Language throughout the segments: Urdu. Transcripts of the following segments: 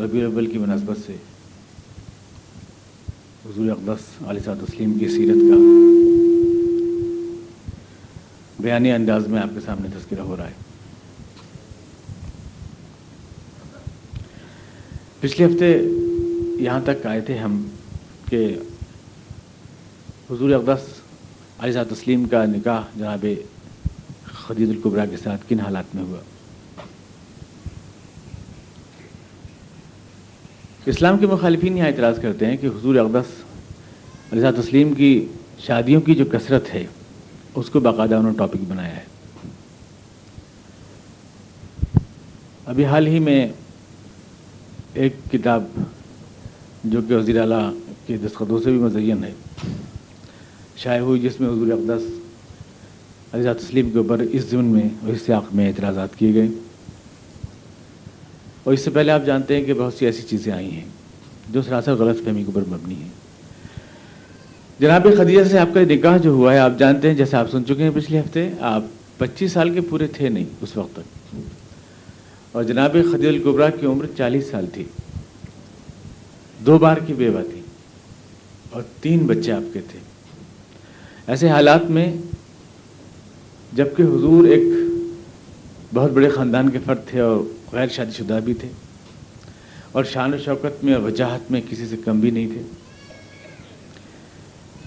ربیع الاول کی مناسبت سے حضور اقدس علیہ صاحب تسلیم کی سیرت کا بیانی انداز میں آپ کے سامنے تذکرہ ہو رہا ہے۔ پچھلے ہفتے یہاں تک آئے تھے ہم کہ حضور اقدس علیہ صاحب تسلیم کا نکاح جناب خدید القبرا کے ساتھ کن حالات میں ہوا؟ اسلام کے مخالفین یہاں اعتراض کرتے ہیں کہ حضور اقدس علیہ تسلیم کی شادیوں کی جو کثرت ہے، اس کو باقاعدہ انہوں نے ٹاپک بنایا ہے۔ ابھی حال ہی میں ایک کتاب جو کہ وزیر اعلیٰ کے دستخطوں سے بھی مزین ہے، شائع ہوئی جس میں حضور اقدس علیہ تسلیم کے اوپر اس ضمن میں اور اس سیاق میں اعتراضات کیے گئے۔ اور اس سے پہلے آپ جانتے ہیں کہ بہت سی ایسی چیزیں آئی ہیں جو سراسر غلط فہمی کے اوپر مبنی ہیں۔ جناب خدیجہ سے آپ کا نکاح جو ہوا ہے، آپ جانتے ہیں جیسے آپ سن چکے ہیں پچھلے ہفتے، آپ پچیس سال کے پورے تھے نہیں اس وقت تک۔ اور جناب خدیج القبرا کی عمر چالیس سال تھی۔ دو بار کی بیوہ تھی اور تین بچے آپ کے تھے۔ ایسے حالات میں جبکہ حضور ایک بہت بڑے خاندان کے فرد تھے اور غیر شادی شدہ بھی تھے اور شان و شوکت میں اور وجاہت میں کسی سے کم بھی نہیں تھے۔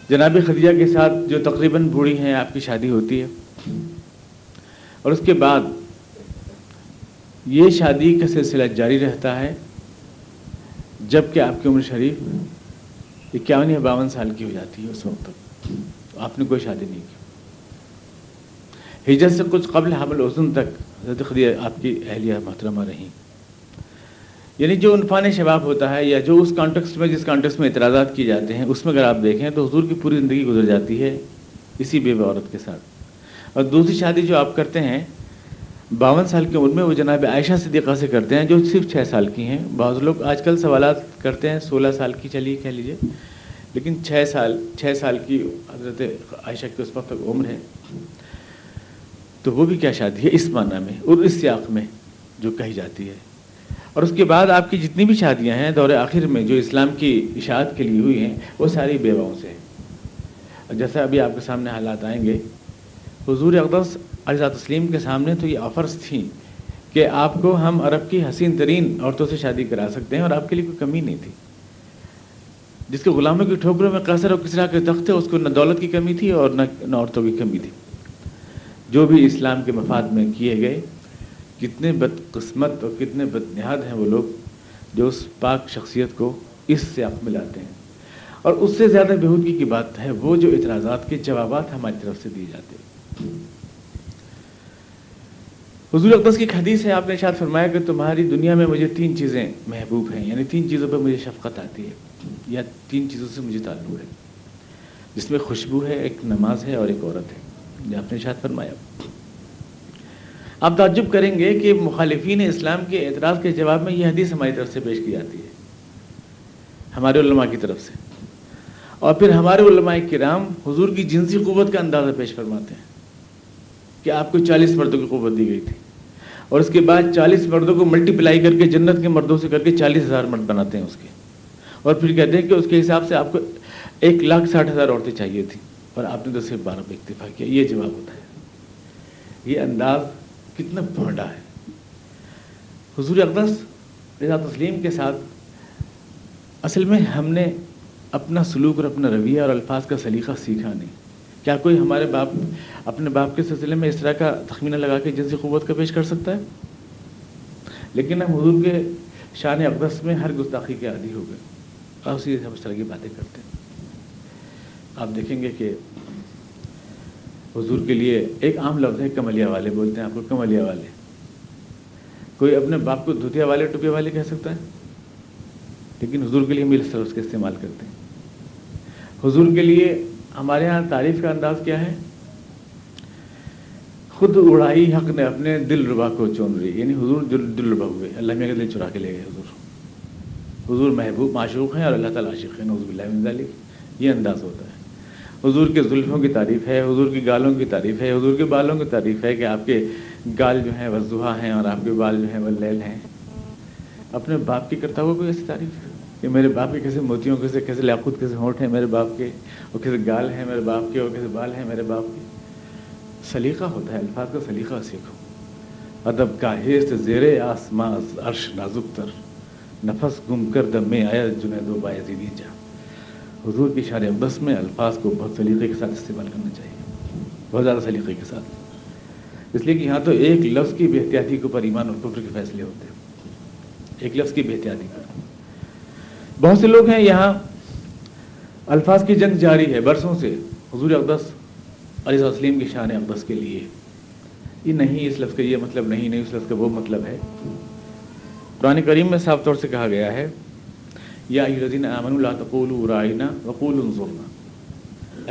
جناب خدیجہ کے ساتھ جو تقریباً بوڑھی ہیں، آپ کی شادی ہوتی ہے۔ اور اس کے بعد یہ شادی کا سلسلہ جاری رہتا ہے جبکہ آپ کی عمر شریف اکیاون یا باون سال کی ہو جاتی ہے اس وقت تک۔ آپ نے کوئی شادی نہیں کی۔ ہجرت سے کچھ قبل حمل حسن تک خدیہ آپ کی اہلیہ محترمہ رہیں۔ یعنی جو انفان شباب ہوتا ہے یا جو اس کانٹیکسٹ میں، جس کانٹیکسٹ میں اعتراضات کیے جاتے ہیں، اس میں اگر آپ دیکھیں تو حضور کی پوری زندگی گزر جاتی ہے اسی بیوہ عورت کے ساتھ۔ اور دوسری شادی جو آپ کرتے ہیں، باون سال کی عمر میں، وہ جناب عائشہ صدیقہ سے کرتے ہیں، جو صرف چھ سال کی ہیں۔ بعض لوگ آج کل سوالات کرتے ہیں، سولہ سال کی چلیے، کہہ لیجیے لیکن چھ سال چھ سال کی حضرت عائشہ کی اس وقت عمر ہے۔ تو وہ بھی کیا شادی ہے؟ اس معنی میں اور اس سیاق میں جو کہی جاتی ہے۔ اور اس کے بعد آپ کی جتنی بھی شادیاں ہیں دور آخر میں جو اسلام کی اشاعت کے لیے ہوئی ہیں، وہ ساری بیواؤں سے ہیں۔ جیسا ابھی آپ کے سامنے حالات آئیں گے، حضور اقدس علیہ تسلیم کے سامنے تو یہ آفرس تھیں کہ آپ کو ہم عرب کی حسین ترین عورتوں سے شادی کرا سکتے ہیں اور آپ کے لیے کوئی کمی نہیں تھی۔ جس کے غلاموں کی ٹھوکروں میں قصر اور کسرا کے تخت تھے اس کو نہ دولت کی کمی تھی اور نہ عورتوں کی کمی تھی۔ جو بھی اسلام کے مفاد میں کیے گئے، کتنے بد قسمت اور کتنے بد نہاد ہیں وہ لوگ جو اس پاک شخصیت کو اس سے آپ ملاتے ہیں۔ اور اس سے زیادہ بےحودگی کی بات ہے، وہ جو اعتراضات کے جوابات ہماری طرف سے دیے جاتے ہیں۔ حضور اقدس کی حدیث ہے، آپ نے شاید فرمایا کہ تمہاری دنیا میں مجھے تین چیزیں محبوب ہیں یعنی تین چیزوں پہ مجھے شفقت آتی ہے، یا تین چیزوں سے مجھے تعلق ہے۔ جس میں خوشبو ہے، ایک نماز ہے اور ایک عورت ہے۔ یہ آپ نے شاید فرمایا۔ آپ تعجب کریں گے کہ مخالفین اسلام کے اعتراض کے جواب میں یہ حدیث ہماری طرف سے پیش کی جاتی ہے، ہمارے علماء کی طرف سے۔ اور پھر ہمارے علماء کرام حضور کی جنسی قوت کا اندازہ پیش فرماتے ہیں کہ آپ کو چالیس مردوں کی قوت دی گئی تھی۔ اور اس کے بعد چالیس مردوں کو ملٹی پلائی کر کے جنت کے مردوں سے کر کے چالیس ہزار مرد بناتے ہیں اس کے۔ اور پھر کہتے ہیں کہ اس کے حساب سے آپ کو ایک لاکھ ساٹھ ہزار عورتیں چاہیے تھیں۔ اور آپ نے تو صرف بارہ پہ اکتفا کیا، یہ جواب ہوتا ہے۔ یہ انداز کتنا بھونڈا ہے۔ حضور اقدس رضا تسلیم کے ساتھ اصل میں ہم نے اپنا سلوک اور اپنا رویہ اور الفاظ کا سلیقہ سیکھا نہیں۔ کیا کوئی ہمارے باپ، اپنے باپ کے سلسلے میں اس طرح کا تخمینہ لگا کے جنسی قوت کا پیش کر سکتا ہے؟ لیکن ہم حضور کے شان اقدس میں ہر گستاخی کے عادی ہو گئے۔ اور اسی ہم اس طرح کی باتیں کرتے ہیں۔ آپ دیکھیں گے کہ حضور کے لیے ایک عام لفظ ہے کملیا والے، بولتے ہیں آپ کو کملیا والے۔ کوئی اپنے باپ کو دھوتیا والے ٹوپیا والے کہہ سکتا ہے؟ لیکن حضور کے لیے مل سر اس کا استعمال کرتے ہیں۔ حضور کے لیے ہمارے یہاں تعریف کا انداز کیا ہے؟ خود اڑائی حق نے اپنے دل ربا کو چون رہی یعنی حضور دل ربا ہوئے، اللہ میاں دل چرا کے لے گئے حضور۔ حضور محبوب، معشوق ہیں اور اللہ تعالیٰ عاشق ہیں حضب اللہ یہ انداز ہوتا ہے۔ حضور کے زلفوں کی تعریف ہے، حضور کی گالوں کی تعریف ہے، حضور کے بالوں کی تعریف ہے کہ آپ کے گال جو ہیں وہ زحا ہیں اور آپ کے بال جو ہیں وہ لیل ہیں۔ اپنے باپ کی کرتا ہوا کوئی ایسی تعریف ہے؟ کہ میرے باپ کے کیسے موتیوں، کیسے کیسے لاقوت کیسے ہونٹ ہیں میرے باپ کے؟ اور کیسے گال ہیں میرے باپ کے؟ اور کیسے بال ہیں میرے باپ کے؟ سلیقہ ہوتا ہے، الفاظ کا سلیقہ سیکھو۔ ادب کا ہیست زیر آسماں، عرش نازک تر۔ نفس گم کر دم میں آیا جنید و بایزیدی جا حضور کی شار اقدس میں الفاظ کو بہت سلیقے کے ساتھ استعمال کرنا چاہیے، بہت زیادہ سلیقے کے ساتھ۔ اس لیے کہ یہاں تو ایک لفظ کی بے احتیاطی کے اوپر ایمان اور کفر کے فیصلے ہوتے ہیں۔ ایک لفظ کی بے احتیاطی پر۔ بہت سے لوگ ہیں یہاں الفاظ کی جنگ جاری ہے برسوں سے۔ حضور اقدس علیہ وسلیم کی شان اقدس کے لیے۔ یہ نہیں، اس لفظ کا یہ مطلب نہیں نہیں، اس لفظ کا وہ مطلب ہے۔ قرآن کریم میں صاف طور سے کہا گیا ہے یا امن اللہ تقول رائنا وقول انظرنا۔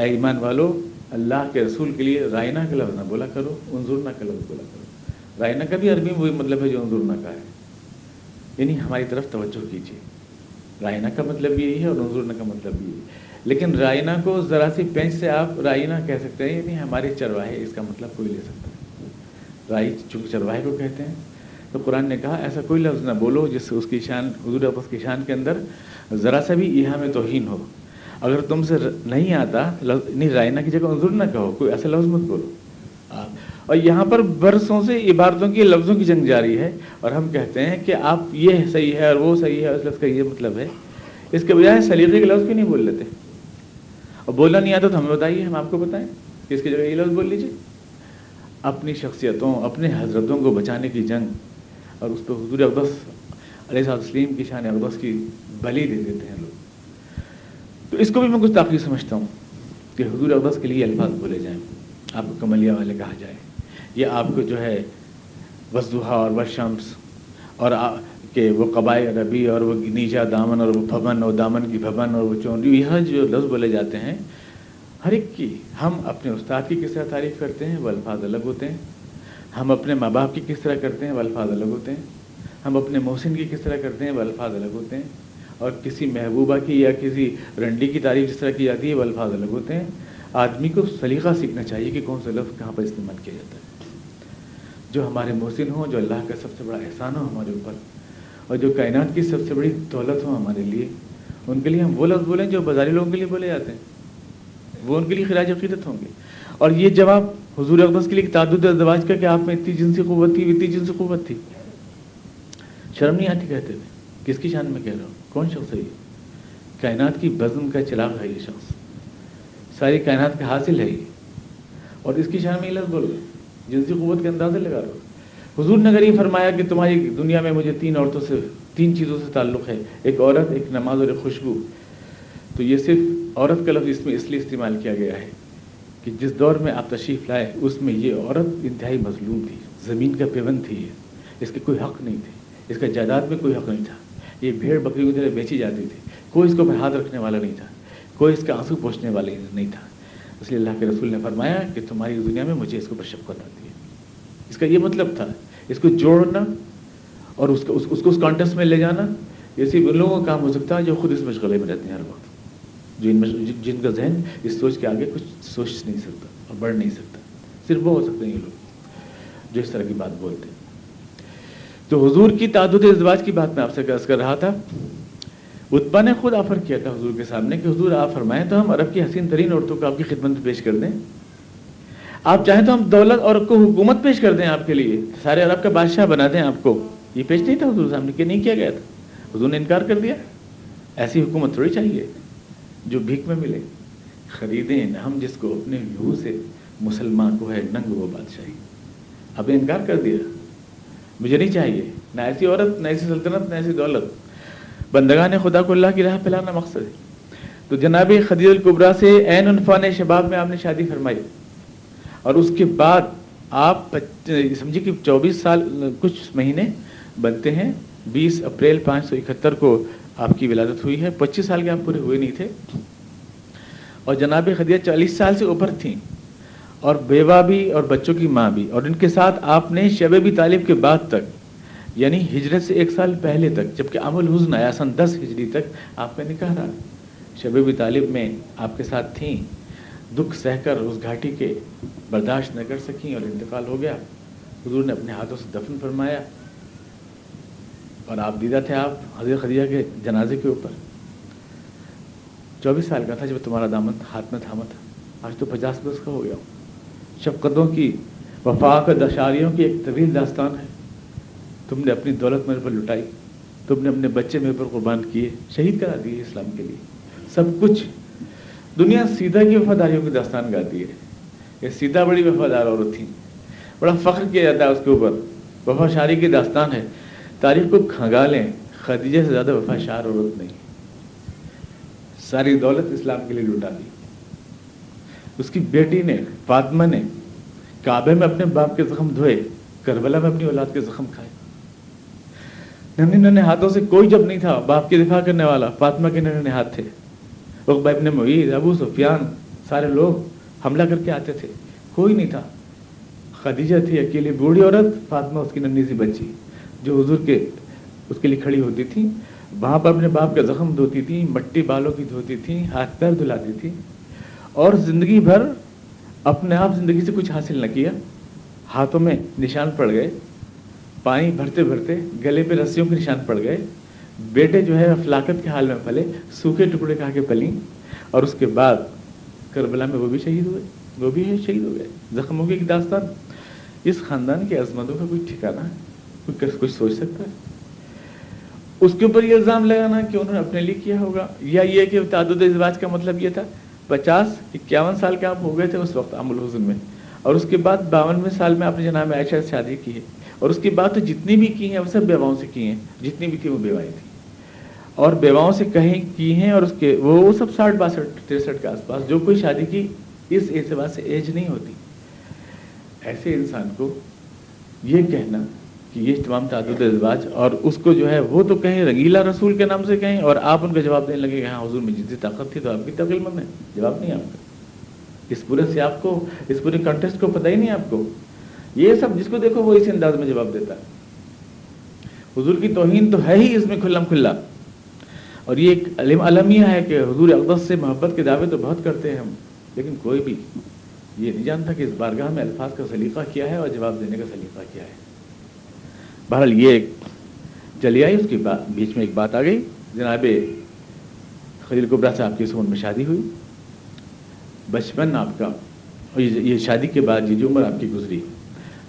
اے ایمان والو، اللہ کے رسول کے لیے رائنا کا لفظ نہ بولا کرو، انظرنا کا لفظ بولا کرو۔ رائنا کا بھی عربی میں وہی مطلب ہے جو انظرنا کا ہے۔ یعنی ہماری طرف توجہ کیجیے رائنا کا مطلب یہی ہے اور انظرنا کا مطلب بھی ہے۔ لیکن رائنا کو ذرا سی پینچ سے آپ رائنا کہہ سکتے ہیں یعنی ہمارے چرواہے، اس کا مطلب کوئی لے سکتا ہے۔ رائی چونکہ چرواہے کو کہتے ہیں۔ تو قرآن نے کہا، ایسا کوئی لفظ نہ بولو جس سے اس کی شان، حضور ابس کی شان کے اندر ذرا سا بھی یہاں میں توہین ہو۔ اگر تم سے نہیں آتا نہیں رائنا کی جگہ انظر نہ کہو، کوئی ایسا لفظ مت بولو۔ اور یہاں پر برسوں سے عبارتوں کی، لفظوں کی جنگ جاری ہے۔ اور ہم کہتے ہیں کہ آپ، یہ صحیح ہے اور وہ صحیح ہے، اس لفظ کا یہ مطلب ہے۔ اس کے بجائے سلیقے کے لفظ کیوں نہیں بول لیتے۔ اور بولنا نہیں آتا تو ہمیں بتائیے، ہم آپ کو بتائیں۔ کہ اس کی جگہ یہ لفظ بول لیجیے اپنی شخصیتوں، اپنے حضرتوں کو بچانے کی جنگ اور اس پہ حضور اقدس علیہ صاحب وسلیم کی شان اقدس کی بلی دے دیتے ہیں لوگ۔ تو اس کو بھی میں کچھ تاخیر سمجھتا ہوں کہ حضور اقدس کے لیے الفاظ بولے جائیں۔ آپ کو کملیہ والے کہا جائے۔ یا آپ کو جو ہے وسدوہا اور وشمس اور کہ وہ قبائے ربی اور وہ نیچا دامن اور وہ پھبن اور دامن کی پھبن اور وہ چونڈی یہ جو لفظ بولے جاتے ہیں، ہر ایک کی ہم اپنے استاد کی کس طرح تعریف کرتے ہیں؟ وہ الفاظ الگ ہوتے ہیں۔ ہم اپنے ماں باپ کی کس طرح کرتے ہیں وہ الفاظ الگ ہوتے ہیں۔ ہم اپنے محسن کی کس طرح کرتے ہیں وہ الفاظ الگ ہوتے ہیں۔ اور کسی محبوبہ کی یا کسی رنڈی کی تعریف جس طرح کی جاتی ہے وہ الفاظ الگ ہوتے ہیں۔ آدمی کو سلیقہ سیکھنا چاہیے کہ کون سا لفظ کہاں پر استعمال کیا جاتا ہے۔ جو ہمارے محسن ہوں، جو اللہ کا سب سے بڑا احسان ہو ہمارے اوپر، اور جو کائنات کی سب سے بڑی دولت ہو ہمارے لیے، ان کے لیے ہم وہ لفظ بولیں جو بازاری لوگوں کے لیے بولے جاتے ہیں۔ وہ ان کے لیے خراج عقیدت ہوں گے۔ اور یہ جواب حضور اقدس کے لیے تعدد ازدواج کا کہ آپ میں اتنی جنسی قوت تھی، اتنی جنسی قوت تھی۔ شرم نہیں آتی کہتے ہوئے؟ کس کی شان میں کہہ رہا ہوں؟ کون شخص ہے یہ؟ کائنات کی بزم کا چراغ ہے یہ شخص۔ ساری کائنات کا حاصل ہے یہ۔ اور اس کی شان میں لفظ بول رہا جنسی قوت کے اندازے لگا رہا حضور نے اگر یہ فرمایا کہ تمہاری دنیا میں مجھے تین عورتوں سے، تین چیزوں سے تعلق ہے، ایک عورت، ایک نماز اور ایک خوشبو، تو یہ صرف عورت کا لفظ اس میں اس لیے استعمال کیا گیا ہے۔ کہ جس دور میں آپ تشریف لائے، اس میں یہ عورت انتہائی مظلوم تھی، زمین کا پیون تھی یہ، اس کے کوئی حق نہیں تھے، اس کا جائیداد میں کوئی حق نہیں تھا، یہ بھیڑ بکری کی طرح بیچی جاتی تھی، کوئی اس کو ہاتھ رکھنے والا نہیں تھا، کوئی اس کا آنسو پوچھنے والا نہیں تھا۔ اس لیے اللہ کے رسول نے فرمایا کہ تمہاری دنیا میں مجھے اس کو شفقت آتی ہے۔ اس کا یہ مطلب تھا، اس کو جوڑنا اور اس کو اس کو اس کانٹیکس میں لے جانا، یہ صرف ان لوگوں کا کام ہو سکتا ہے جو خود اس مشغلے میں رہتے ہیں ہر وقت۔ جو ان جن کا ذہن اس سوچ کے آگے کچھ سوچ نہیں سکتا اور بڑھ نہیں سکتا۔ صرف وہ ہو سکتے ہیں یہ لوگ جو اس طرح کی بات بولتے ہیں۔ تو حضور کی تعدد ازدواج کی بات میں آپ سے کر رہا تھا۔ اتبا نے خود آفر کیا تھا حضور کے سامنے کہ حضور آپ فرمائیں تو ہم عرب کی حسین ترین عورتوں کو آپ کی خدمت پیش کر دیں۔ آپ چاہیں تو ہم دولت اور کو حکومت پیش کر دیں آپ کے لیے۔ سارے عرب کا بادشاہ بنا دیں آپ کو۔ یہ پیش نہیں تھا حضور سامنے کہ نہیں کیا گیا تھا۔ حضور نے انکار کر دیا۔ ایسی حکومت تھوڑی چاہیے۔ جو بھیک میں ملے، خریدیں نہ ہم جس کو اپنے لہو سے مسلمان کو ہے، ننگ وہ بادشاہی۔ اب انکار کر دیا۔ مجھے نہیں چاہیے۔ نہ ایسی عورت، نہ ایسی سلطنت، نہ ایسی دولت۔ بندگان خدا کو اللہ کی راہ پھیلانا مقصد ہے۔ تو جناب خدیج القبرا سے عین انفان شباب میں آپ نے شادی فرمائی۔ اور اس کے بعد آپ سمجھے کہ چوبیس سال، کچھ مہینے بنتے ہیں۔ بیس اپریل پانچ سو اکہتر کو آپ کی ولادت ہوئی ہے۔ پچیس سال کے آپ پورے ہوئے نہیں تھے۔ اور جناب خدیہ چالیس سال سے اوپر تھیں۔ اور بیوہ بھی اور بچوں کی ماں بھی۔ اور ان کے ساتھ آپ نے شب بھی طالب کے بعد تک یعنی ہجرت سے ایک سال پہلے تک، جبکہ عمل حزن آیا سن دس ہجری تک، آپ نے نکاح رہا شب بھی طالب میں آپ کے ساتھ تھیں۔ دکھ سہ کر اس گھاٹی کے برداشت نہ کر سکیں اور انتقال ہو گیا۔ حضور نے اپنے ہاتھوں سے دفن فرمایا۔ اور آپ دیدہ تھے آپ حضرت خدیجہ کے جنازے کے اوپر۔ چوبیس سال کا تھا جب تمہارا دامن ہاتھ میں تھاما تھا۔ آج تو پچاس برس کا ہو گیا۔ ہوں شفقتوں کی، وفاق دشاریوں کی ایک طویل داستان ہے۔ تم نے اپنی دولت میرے پر لٹائی۔ تم نے اپنے بچے میرے پر قربان کیے۔ شہید کرا دیے اسلام کے لیے۔ سب کچھ دنیا سیدھا کی وفاداریوں کی داستان گاتی ہے۔ یہ سیدھا بڑی وفادار عورت تھی بڑا فخر کیا جاتا ہے اس کے اوپر۔ وفا شاری کی داستان ہے۔ تاریخ کو کھنگا لیں خدیجہ سے زیادہ وفا شار عورت نہیں۔ ساری دولت اسلام کے لیے لٹا دی۔ اس کی بیٹی نے، فاطمہ نے کعبے میں اپنے باپ کے زخم دھوئے، کربلا میں اپنی اولاد کے زخم کھائے۔ ننے ننے ہاتھوں سے کوئی جب نہیں تھا، باپ کی دفاع کرنے والا، فاطمہ کے ننے ہاتھ تھے۔ ابن معید ابو سفیان، سارے لوگ حملہ کر کے آتے تھے۔ کوئی نہیں تھا۔ خدیجہ تھی، اکیلی بوڑھی عورت، فاطمہ اس کی ننی سی بچی۔ جو حضور کے اس کے لیے کھڑی ہوتی تھی، وہاں پر اپنے باپ کا زخم دھوتی تھی، مٹی بالوں کی دھوتی تھی، ہاتھ پیر دھلاتی تھی، اور زندگی بھر اپنے آپ زندگی سے کچھ حاصل نہ کیا۔ ہاتھوں میں نشان پڑ گئے، پانی بھرتے بھرتے گلے پہ رسیوں کے نشان پڑ گئے۔ بیٹے جو ہے فلاقت کے حال میں پھلے سوکھے ٹکڑے کھا کے پلیں، اور اس کے بعد کربلا میں وہ بھی شہید ہوئے، وہ بھی شہید ہو گئے زخموں کی داستان۔ اس خاندان کی عظمتوں کا کوئی ٹھکانا ہے کچھ سوچ سکتا ہے؟ اس کے اوپر یہ الزام لگانا کہ انہوں نے اپنے لیے کیا ہوگا، یا یہ کہ تعدد ازواج کا مطلب یہ تھا، پچاس، اکیاون سال کے آپ ہو گئے تھے اس وقت عام الحسن میں، اور اس کے بعد باونویں سال میں آپ نے جناب عائشہ سے شادی کی ہے، اور اس کے بعد تو جتنی بھی کی ہیں، وہ سب بیواؤں سے کی ہیں، جتنی بھی تھی وہ بیوائیں تھیں۔ اور بیواؤں سے کہیں کی ہیں، اور اس کے وہ سب ساٹھ باسٹھ، تریسٹھ کے آس پاس جو کوئی شادی کی، اس اعتبار سے ایج نہیں ہوتی۔ ایسے انسان کو یہ کہنا کہ یہ تمام تعدد ازواج اور اس کو جو ہے وہ تو کہیں رنگیلا رسول کے نام سے کہیں اور آپ ان کا جواب دینے لگے کہ ہاں حضور میں جتنی طاقت تھی تو آپ کی تقل مند ہے جواب نہیں آپ کا اس پورے سے آپ کو، اس پورے کنٹیسٹ کو پتہ ہی نہیں آپ کو۔ یہ سب جس کو دیکھو وہ اسی انداز میں جواب دیتا ہے۔ حضور کی توہین تو ہے ہی اس میں کھلم کھلا۔ اور یہ ایک علم المیہ ہے کہ حضور اقدس سے محبت کے دعوے تو بہت کرتے ہیں ہم، لیکن کوئی بھی یہ نہیں جانتا کہ اس بارگاہ میں الفاظ کا سلیقہ کیا ہے اور جواب دینے کا سلیقہ کیا ہے۔ بہرحال یہ ایک چلی آئی، اس کی بات بیچ میں ایک بات آ گئی۔ جناب خلیل قبرا صاحب کی سون میں شادی ہوئی۔ بچپن آپ کا یہ شادی کے بعد یہ جو عمر آپ کی گزری،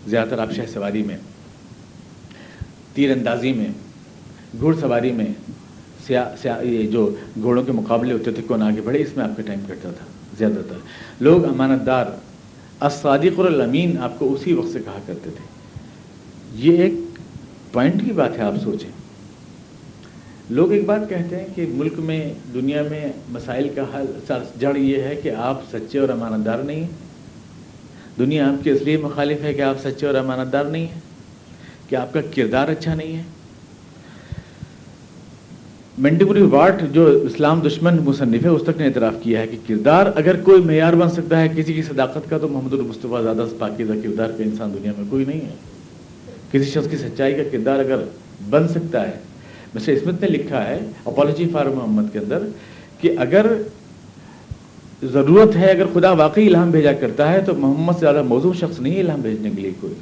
زیادہ تر آپ شہ سواری میں، تیر اندازی میں گھڑ سواری میں سیاہ یہ جو گھوڑوں کے مقابلے ہوتے تھے، کون آگے بڑھے، اس میں آپ کا ٹائم کٹتا تھا، زیادہ تر۔ لوگ امانت دار الصادق الامین، آپ کو اسی وقت سے کہا کرتے تھے۔ یہ ایک پوائنٹ کی بات ہے، آپ سوچیں۔ لوگ ایک بات کہتے ہیں کہ ملک میں، دنیا میں مسائل کا حل جڑ یہ ہے کہ آپ سچے اور امانت دار نہیں ہیں۔ دنیا آپ کی اس لیے مخالف ہے کہ آپ سچے اور امانت دار نہیں ہیں۔ کہ آپ کا کردار اچھا نہیں ہے۔ مینڈیپوری واٹ، جو اسلام دشمن مصنف ہے، اس تک نے اعتراف کیا ہے کہ کردار اگر کوئی معیار بن سکتا ہے کسی کی صداقت کا، تو محمد المصطفیٰ زیادہ پاکیزہ کردار کا انسان دنیا میں کوئی نہیں ہے۔ کسی شخص کی سچائی کا کردار اگر بن سکتا ہے ویسے اسمت نے لکھا ہے، اپالوجی فار محمد کے اندر، کہ اگر ضرورت ہے، اگر خدا واقعی الہام بھیجا کرتا ہے، تو محمد سے زیادہ موضوع شخص نہیں ہے الہام بھیجنے کے لیے کوئی۔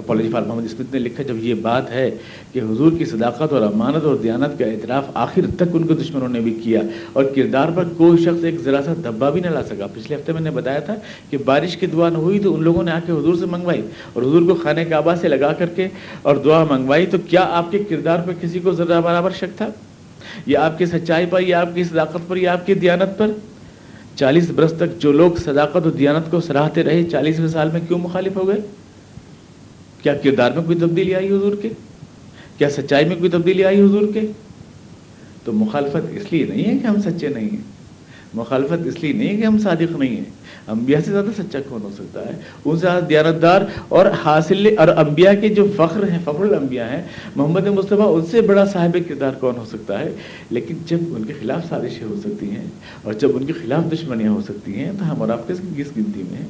اپالوجی فار محمد اسمت نے لکھا جب یہ بات ہے کہ حضور کی صداقت اور امانت اور دیانت کا اعتراف آخر تک ان کے دشمنوں نے بھی کیا اور کردار پر کوئی شخص ایک ذرا سا دھبا بھی نہ لا سکا۔ پچھلے ہفتے میں نے بتایا تھا کہ بارش کی دعا نہ ہوئی تو ان لوگوں نے آ کے حضور سے منگوائی اور حضور کو خانے کعبہ سے لگا کر کے اور دعا منگوائی۔ تو کیا آپ کے کردار پر کسی کو ذرا برابر شک تھا؟ یا آپ کی سچائی پر، یا آپ کی صداقت پر، یا آپ کی دیانت پر؟ چالیس برس تک جو لوگ صداقت اور دیانت کو سراہتے رہے چالیسویں سال میں کیوں مخالف ہو گئے؟ کیا کردار میں کوئی تبدیلی آئی حضور کے؟ کیا سچائی میں کوئی تبدیلی آئی حضور کے؟ تو مخالفت اس لیے نہیں ہے کہ ہم سچے نہیں ہیں۔ مخالفت اس لیے نہیں ہے کہ ہم صادق نہیں ہیں۔ انبیاء سے زیادہ سچا کون ہو سکتا ہے؟ ان سے زیادہ دیانتدار اور حاصل اور انبیاء کے جو فخر ہیں، فخر الانبیاء ہیں، محمد مصطفیٰ ان سے بڑا صاحب کردار کون ہو سکتا ہے؟ لیکن جب ان کے خلاف سازشیں ہو سکتی ہیں اور جب ان کے خلاف دشمنیاں ہو سکتی ہیں، تو ہم اور آپ کس گنتی میں ہیں؟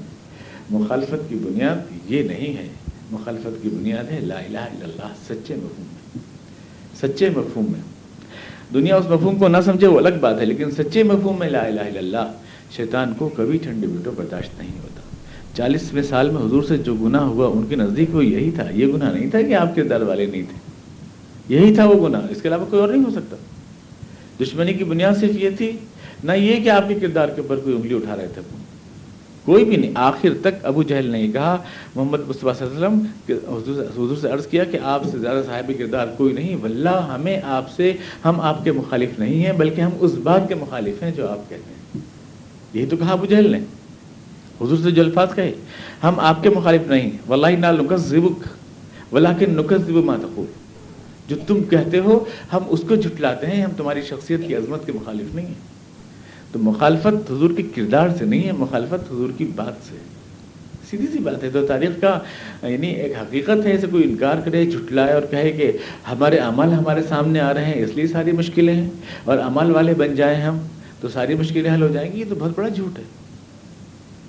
مخالفت کی بنیاد یہ نہیں ہے مخالفت کی بنیاد ہے، لا الہ الا اللہ، سچے مفہوم میں۔ سچے مفہوم میں۔ دنیا اس مفہوم کو نہ سمجھے، وہ الگ بات ہے، لیکن سچے مفہوم میں لا الہ الا اللہ، شیطان کو کبھی ٹھنڈے بیٹو برداشت نہیں ہوتا۔ چالیسویں سال میں حضور سے جو گناہ ہوا، ان کے نزدیک وہ یہی تھا۔ یہ گناہ نہیں تھا کہ آپ کے در والے نہیں تھے۔ یہی تھا وہ گناہ۔ اس کے علاوہ کوئی اور نہیں ہو سکتا۔ دشمنی کی بنیاد صرف یہ تھی، نہ یہ کہ آپ کے کردار کے اوپر کوئی انگلی اٹھا رہے تھے۔ کوئی بھی نہیں، آخر تک ابو جہل نے کہا۔ محمد مصطفیٰ صلی اللہ علیہ وسلم حضور سے عرض کیا کہ آپ سے زیادہ صاحب کردار کوئی نہیں۔ واللہ ہمیں آپ سے، ہم آپ کے مخالف نہیں ہیں، بلکہ ہم اس بات کے مخالف ہیں جو آپ کہتے ہیں۔ یہی تو کہا ابو جہل نے۔ حضور سے جو الفاظ کہے، ہم آپ کے مخالف نہیں واللہ نہ نقص ذبک ولا کے نقص ذب ماتقول جو تم کہتے ہو، ہم اس کو جھٹلاتے ہیں، ہم تمہاری شخصیت کی عظمت کے مخالف نہیں ہیں۔ تو مخالفت حضور کے کردار سے نہیں ہے، مخالفت حضور کی بات سے سیدھی سی بات ہے، تو تاریخ کا یعنی ایک حقیقت ہے، اسے کوئی انکار کرے، جھٹلائے اور کہے کہ ہمارے عمل ہمارے سامنے آ رہے ہیں، اس لیے ساری مشکلیں ہیں اور عمل والے بن جائیں ہم، تو ساری مشکلیں حل ہو جائیں گی، یہ تو بہت بڑا جھوٹ ہے۔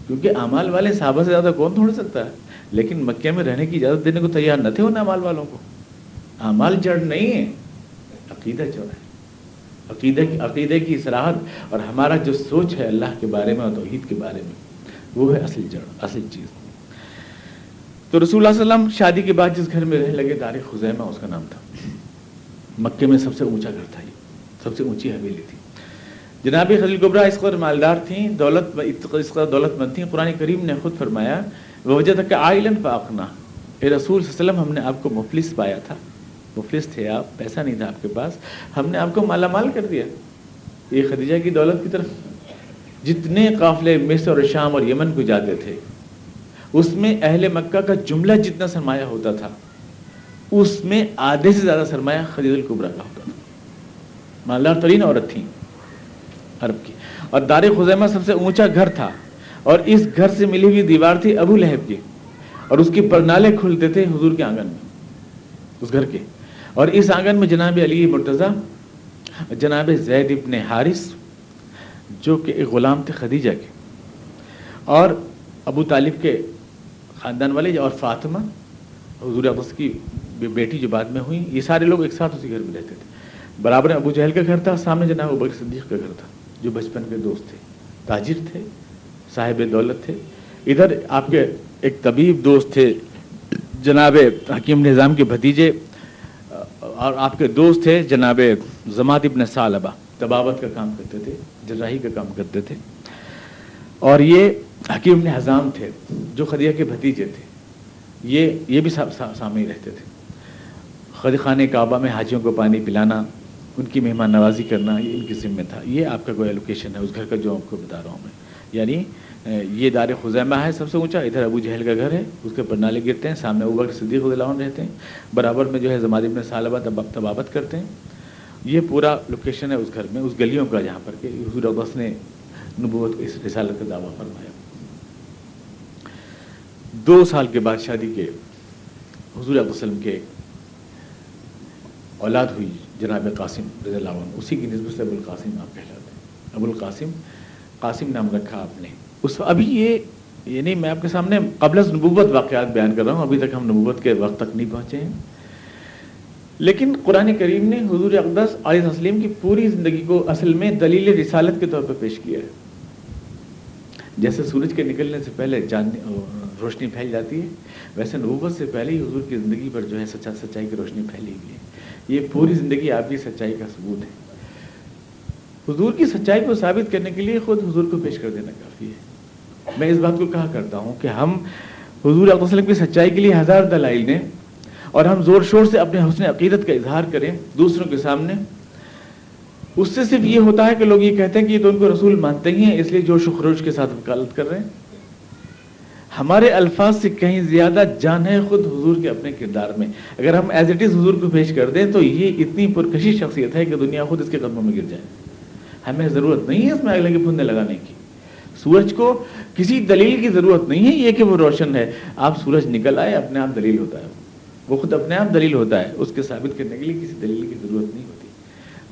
کیونکہ امال والے صحابہ سے زیادہ کون تھوڑ سکتا ہے؟ لیکن مکے میں رہنے کی اجازت دینے کو تیار نہ تھے ان امال والوں کو۔ امال جڑ نہیں ہے عقیدہ جڑ ہے۔ عقیدے کی عقیدے کی اصلاحت اور ہمارا جو سوچ ہے اللہ کے بارے میں اور توحید کے بارے میں، وہ ہے اصل جڑ اصل چیز۔ تو رسول اللہ صلی اللہ علیہ وسلم شادی کے بعد جس گھر میں رہنے لگے، تاریخ خزیمہ، اس کا نام تھا۔ مکے میں سب سے اونچا گھر تھا یہ۔ سب سے اونچی حویلی تھی۔ جناب خلیل گبرا اس قدر مالدار تھیں، دولت اس قدر دولت مند تھیں۔ قرآن کریم نے خود فرمایا وہ وجہ تھا کہ آئلن پاکنا اے رسول صلی اللہ علیہ وسلم، ہم نے آپ کو مفلس پایا تھا۔ مفلس تھے آپ، پیسہ نہیں تھا آپ کے پاس، ہم نے آپ کو مالا مال کر دیا۔ یہ خدیجہ کی دولت کی طرف۔ جتنے قافلے مصر اور شام اور یمن کو جاتے تھے، اس میں اہل مکہ کا جملہ جتنا سرمایہ ہوتا تھا، اس میں آدھے سے زیادہ سرمایہ خدیج القبرا کا ہوتا تھا۔ مالدار ترین عورت تھیں عرب کی۔ اور دار خزیمہ سب سے اونچا گھر تھا، اور اس گھر سے ملی ہوئی دیوار تھی ابو لہب کی۔ اور اس کی پرنالے کھلتے تھے حضور کے آنگن میں، اس گھر کے۔ اور اس آنگن میں جناب علی مرتضی، جناب زید ابن حارث، جو کہ ایک غلام تھے خدیجہ کے، اور ابو طالب کے خاندان والے اور فاطمہ، حضور عباس کی بیٹی جو بعد میں ہوئی، یہ سارے لوگ ایک ساتھ اسی گھر میں رہتے تھے۔ برابر ابو جہل کا گھر تھا، سامنے جناب ابکر صدیق کا گھر تھا، جو بچپن کے دوست تھے، تاجر تھے، صاحب دولت تھے۔ ادھر آپ کے ایک طبیب دوست تھے، جناب حکیم نظام کے بھتیجے اور آپ کے دوست تھے جناب زماد ابن صالبہ طباوت کا کام کرتے تھے، جراحی کا کام کرتے تھے۔ اور یہ حکیم ابن حضام تھے، جو خدیہ کے بھتیجے تھے۔ یہ یہ بھی سامنے رہتے تھے۔ خد خانہ کعبہ میں حاجیوں کو پانی پلانا، ان کی مہمان نوازی کرنا، یہ ان کی ذمہ تھا۔ یہ آپ کا کوئی ایلوکیشن ہے؟ اس گھر کا جو آپ کو بتا رہا ہوں میں۔ یعنی یہ دار خزیمہ ہے سب سے اونچا، ادھر ابو جہل کا گھر ہے، اس کے پرنالے گرتے ہیں، سامنے ابو بکر صدیق رضی اللہ عنہ رہتے ہیں، برابر میں جو ہے زماد ابن صالبہ طبابت کرتے ہیں۔ یہ پورا لوکیشن ہے اس گھر میں، اس گلیوں کا جہاں پر کہ حضور عباس نے نبوت اس رسالت کا دعویٰ فرمایا۔ دو سال کے بعد شادی کے حضور علیہ وسلم کے اولاد ہوئی جناب قاسم رضی اللہ عنہ، اسی کی نسبت سے ابو القاسم آپ کہلاتے ہیں۔ ابو القاسم قاسم نام رکھا آپ نے۔ اس ابھی یہ یعنی میں آپ کے سامنے قبل از نبوت واقعات بیان کر رہا ہوں، ابھی تک ہم نبوت کے وقت تک نہیں پہنچے ہیں۔ لیکن قرآن کریم نے حضور اقدس علیہ وسلم کی پوری زندگی کو اصل میں دلیل رسالت کے طور پر پیش کیا ہے۔ جیسے سورج کے نکلنے سے پہلے چاندنی روشنی پھیل جاتی ہے، ویسے نبوت سے پہلے ہی حضور کی زندگی پر جو ہے سچا سچائی کی روشنی پھیلی ہوئی ہے۔ یہ پوری زندگی آپ کی سچائی کا ثبوت ہے۔ حضور کی سچائی کو ثابت کرنے کے لیے خود حضور کو پیش کر دینا کافی ہے۔ میں اس بات کو کہا کرتا ہوں کہ ہم حضور علیہ وسلم کی سچائی کے لیے ہزار دلائل دیں اور ہم زور شور سے اپنے حسن عقیدت کا اظہار کریں دوسروں کے سامنے۔ اس سے صرف یہ ہوتا ہے کہ لوگ یہ کہتے ہیں کہ یہ تو ان کو رسول مانتے ہی ہیں، اس لیے جوش و خروش کے ساتھ وکالت کر رہے ہیں۔ ہمارے الفاظ سے کہیں زیادہ جان ہے خود حضور کے اپنے کردار میں۔ اگر ہم ایز اٹ از حضور کو پیش کر دیں تو یہ اتنی پرکشی شخصیت ہے کہ دنیا خود اس کے قدموں میں گر جائے۔ ہمیں ضرورت نہیں ہے اس میں اگلے کے پھندے لگانے کی۔ سورج کو کسی دلیل کی ضرورت نہیں ہے، یہ کہ وہ روشن ہے۔ آپ سورج نکل آئے، اپنے آپ دلیل ہوتا ہے۔ وہ خود اپنے آپ دلیل ہوتا ہے۔ اس کے ثابت کرنے کے لیے کسی دلیل کی ضرورت نہیں ہوتی۔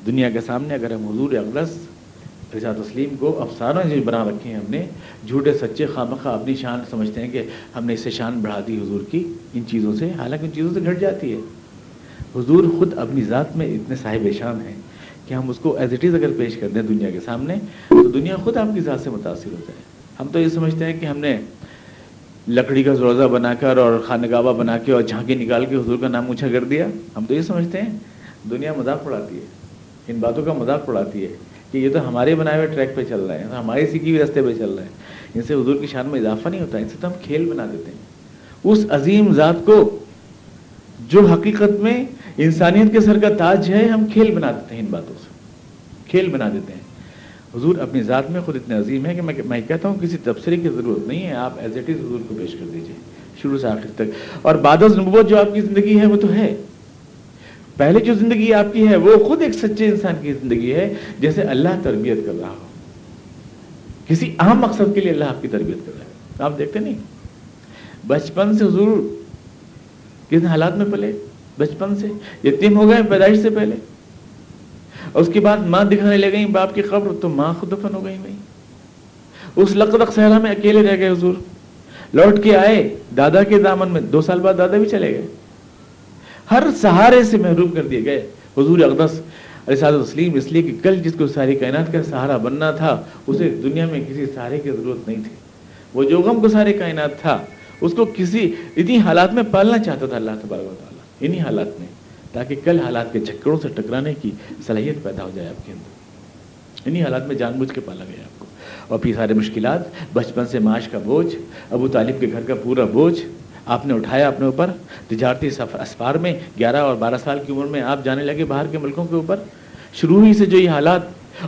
دنیا کے سامنے اگر ہم حضور اقدس رضا تسلیم کو افسانوں سے بنا رکھے ہیں، ہم نے جھوٹے، سچے خواہ اپنی شان سمجھتے ہیں کہ ہم نے اس سے شان بڑھا دی حضور کی۔ ان چیزوں سے، حالانکہ ان چیزوں سے گھٹ جاتی ہے۔ حضور خود اپنی ذات میں اتنے صاحب شان ہیں۔ کہ ہم اس کو ایز اٹ از اگر پیش کر دیں دنیا کے سامنے، تو دنیا خود آپ کی ذات سے متاثر ہو جائے ہم تو یہ سمجھتے ہیں کہ ہم نے لکڑی کا روزہ بنا کر اور خانہ بنا کے اور جھانکی نکال کے حضور کا نام اونچا کر دیا۔ ہم تو یہ سمجھتے ہیں، دنیا مذاق اڑاتی ہے، ان باتوں کا مذاق اڑاتی ہے کہ یہ تو ہمارے بنائے ہوئے ٹریک پہ چل رہے ہیں، ہمارے سیکھی ہوئی رستے پہ چل رہے ہیں۔ ان سے حضور کی شان میں اضافہ نہیں ہوتا، ان سے تو ہم کھیل بنا دیتے ہیں۔ اس عظیم ذات کو جو حقیقت میں انسانیت کے سر کا تاج ہے، ہم کھیل بنا دیتے ہیں ان باتوں سے۔ کھیل بنا دیتے ہیں۔ حضور اپنی ذات میں خود اتنے عظیم ہے کہ میں میں کہتا ہوں کسی تبصرے کی ضرورت نہیں ہے، آپ ایز اٹ از حضور کو پیش کر دیجیے شروع سے آخر تک۔ اور بعد نبوت جو آپ کی زندگی ہے، وہ تو ہے۔ پہلے جو زندگی آپ کی ہے، وہ خود ایک سچے انسان کی زندگی ہے، جیسے اللہ تربیت کر رہا ہو۔ کسی اہم مقصد کے لیے اللہ آپ کی تربیت کر رہا ہے۔ آپ دیکھتے نہیں۔ بچپن سے حضور کس حالات میں پلے؟ بچپن سے، یتیم ہو گئے، پیدائش سے پہلے۔ اور اس کے بعد ماں دکھانے لے گئی باپ کی قبر، تو ماں خود دفن ہو گئی بھائی۔ اس لقدق صحرا میں اکیلے رہ گئے حضور۔ لوٹ کے آئے، دادا کے دامن میں، دو سال بعد دادا بھی چلے گئے۔ ہر سہارے سے محروم کر دیے گئے۔ حضور اقدس ارساد تسلیم اس لیے کہ کل جس کو ساری کائنات کا سہارا بننا تھا، اسے دنیا میں کسی سہارے کی ضرورت نہیں تھی۔ وہ جو غم کو سارے کائنات تھا اس کو کسی اتنی حالات میں پالنا چاہتا تھا اللہ تبارک و تعالیٰ، انہی حالات میں، تاکہ کل حالات کے چکروں سے ٹکرانے کی صلاحیت پیدا ہو جائے آپ کے اندر۔ انہی حالات میں جان بوجھ کے پالا گیا آپ کو۔ اور پھر سارے مشکلات، بچپن سے معاش کا بوجھ، ابو طالب کے گھر کا پورا بوجھ، آپ نے اٹھایا اپنے اوپر۔ تجارتی اسفار میں گیارہ اور بارہ سال کی عمر میں آپ جانے لگے باہر کے ملکوں کے اوپر۔ شروع ہی سے جو یہ حالات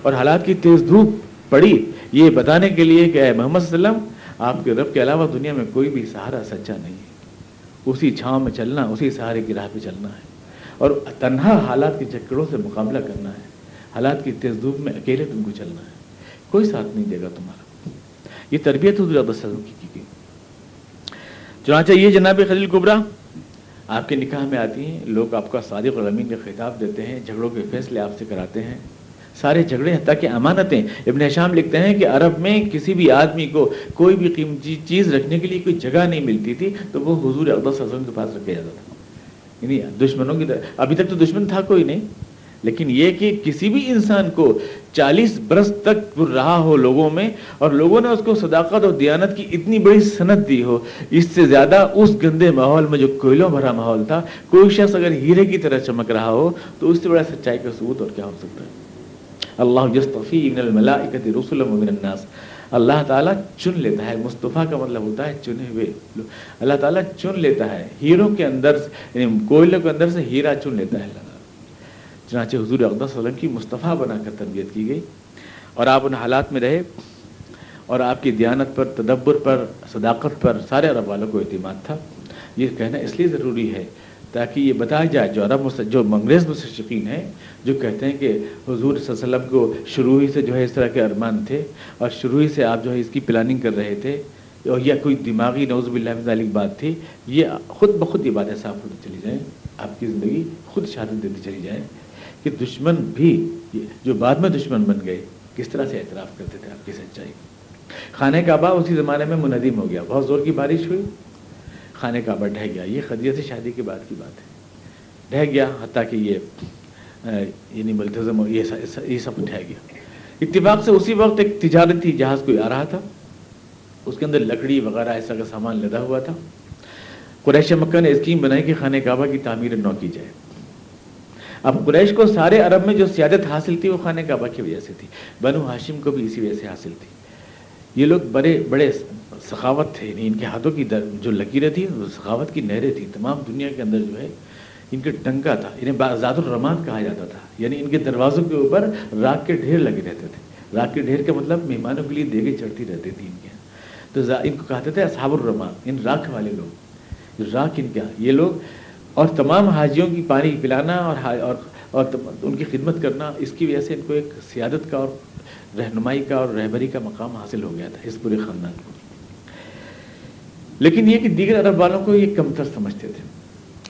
اور حالات کی تیز دھوپ پڑی، یہ بتانے کے لیے کہ اے محمد صلی اللہ علیہ وسلم آپ کے رب کے علاوہ دنیا میں کوئی بھی سہارا سچا نہیں ہے۔ اسی چھاؤں میں چلنا، اسی سہارے کی راہ پہ چلنا ہے۔ اور تنہا حالات کے چکروں سے مقابلہ کرنا ہے۔ حالات کی تیز دھوپ میں اکیلے تم کو چلنا ہے۔ کوئی ساتھ نہیں دے گا تمہارا۔ یہ تربیت حضور وسلم کی کی گئی۔ چنانچہ یہ جناب خلیل قبرا آپ کے نکاح میں آتی ہیں۔ لوگ آپ کا صادق الامین کا خطاب دیتے ہیں، جھگڑوں کے فیصلے آپ سے کراتے ہیں۔ سارے جھگڑے حتیٰ کہ امانتیں۔ ابن شام لکھتے ہیں کہ عرب میں کسی بھی آدمی کو کوئی بھی قیمتی چیز رکھنے کے لیے کوئی جگہ نہیں ملتی تھی، تو وہ حضور اقدس وسلم کے پاس رکھا جاتا تھا۔ یعنی دشمنوں کی طرح۔ ابھی تک تو دشمن تھا کوئی نہیں، لیکن یہ کہ کسی بھی انسان کو چالیس برس تک رہا ہو لوگوں میں اور لوگوں نے اس کو صداقت اور دیانت کی اتنی بڑی صنعت دی ہو، اس سے زیادہ اس گندے ماحول میں جو کوئلوں بھرا ماحول تھا، کوئی شخص اگر ہیرے کی طرح چمک رہا ہو، تو اس سے بڑا سچائی کا ثبوت اور کیا ہو سکتا ہے؟ اللہ جسطفی من الملائکت رسول من الناس۔ اللہ تعالیٰ چن لیتا ہے، مصطفیٰ کا مطلب ہوتا ہے چنے ہوئے اللہ تعالیٰ چن لیتا ہے، ہیروں کے اندر یعنی کوئلوں کے اندر سے ہیرا چن لیتا ہے۔ اللہ چنانچہ حضور اقدس وسلم کی مصطفیٰ بنا کر تربیت کی گئی۔ اور آپ ان حالات میں رہے، اور آپ کی دیانت پر، تدبر پر، صداقت پر سارے عرب والوں کو اعتماد تھا۔ یہ کہنا اس لیے ضروری ہے تاکہ یہ بتایا جائے جو عرب جو منگریز مستشقین ہیں، جو کہتے ہیں کہ حضور صلی اللہ علیہ وسلم کو شروع ہی سے جو ہے اس طرح کے ارمان تھے اور شروع ہی سے آپ جو ہے اس کی پلاننگ کر رہے تھے اور یا کوئی دماغی نوز باللہ ذالک بات تھی، یہ خود بخود یہ باتیں صاف ہوتی چلی جائیں، آپ کی زندگی خود شہادت دیتی چلی جائے کہ دشمن بھی جو بعد میں دشمن بن گئے، کس طرح سے اعتراف کرتے تھے آپ کی سچائی؟ خانہ کعبہ اسی زمانے میں منظم ہو گیا، بہت زور کی بارش ہوئی۔ خانہ کعبہ ڈھہ گیا۔ یہ خدیجہ سے شادی کے بعد کی بات ہے۔ ڈھہ گیا، حتیٰ کہ یہ یعنی ملتظم یہ سب ڈھہ گیا۔ اتفاق سے اسی وقت ایک تجارتی جہاز کوئی آ رہا تھا۔ اس کے اندر لکڑی وغیرہ ایسا کا سامان لدا ہوا تھا۔ قریش مکہ نے اسکیم بنائی کہ خانہ کعبہ کی تعمیر نو کی جائے۔ اب قریش کو سارے عرب میں جو سیادت حاصل تھی، وہ خانہ کعبہ کی وجہ سے تھی۔ بنو ہاشم کو بھی اسی وجہ سے حاصل تھی۔ یہ لوگ بڑے بڑے سخاوت تھے یعنی ان کے ہاتھوں کی جو لکیریں تھیں، وہ سخاوت کی نہریں تھیں۔ تمام دنیا کے اندر جو ہے، ان کے ٹنکا تھا یعنی انہیں ذات الرحمان کہا جاتا تھا۔ یعنی ان کے دروازوں کے اوپر راک کے ڈھیر لگے رہتے تھے۔ راک کے ڈھیر کا مطلب مہمانوں کے لیے دیگے چڑھتی رہتی تھی ان کے تو ان کو کہتے تھے اصحاب الرحمان ان یعنی راکھ والے لوگ۔ راک ان کیا یہ لوگ اور تمام حاجیوں کی پانی پلانا اور اور ان کی خدمت کرنا، اس کی وجہ سے ان کو ایک سیادت کا اور رہنمائی کا اور رہبری کا مقام حاصل ہو گیا تھا اس پورے خاندان کو۔ لیکن یہ کہ دیگر عرب والوں کو یہ کمتر سمجھتے تھے۔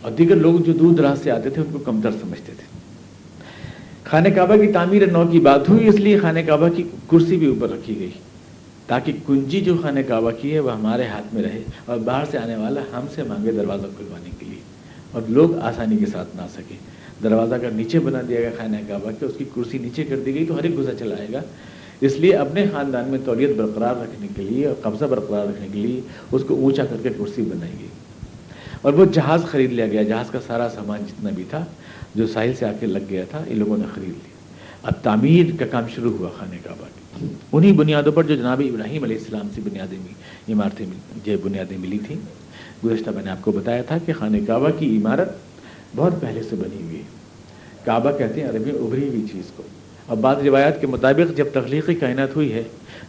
اور دیگر لوگ جو دور دراز سے آتے تھے، ان کو کمتر سمجھتے تھے۔ خانہ کعبہ کی تعمیر نو کی بات ہوئی، اس لیے خانہ کعبہ کی کرسی بھی اوپر رکھی گئی۔ تاکہ کنجی جو خانہ کعبہ کی ہے، وہ ہمارے ہاتھ میں رہے اور باہر سے آنے والا ہم سے مانگے دروازہ کھلوانے کے لیے۔ اور لوگ آسانی کے ساتھ نہ سکے۔ دروازہ کا نیچے بنا دیا گیا خانہ کعبہ کہ اس کی کرسی نیچے کر دی گئی تو ہر ایک گزا چلا آئے گا۔ اس لیے اپنے خاندان میں تولیت برقرار رکھنے کے لیے اور قبضہ برقرار رکھنے کے لیے اس کو اونچا کر کے کرسی بنائی گئی۔ اور وہ جہاز خرید لیا گیا، جہاز کا سارا سامان جتنا بھی تھا جو ساحل سے آ کے لگ گیا تھا، ان لوگوں نے خرید لیا۔ اب تعمیر کا کام شروع ہوا خانہ کعبہ کی۔ انہی بنیادوں پر جو جناب ابراہیم علیہ السلام سے بنیادیں عمارتیں جو بنیادیں ملی تھیں۔ گزشتہ میں نے آپ کو بتایا تھا کہ خانہ کعبہ کی عمارت بہت پہلے سے بنی ہوئی ہے۔ کعبہ کہتے ہیں عربی ابری ہوئی چیز کو۔ اب بعض روایات کے مطابق جب تخلیقی کائنات ہوئی ہے،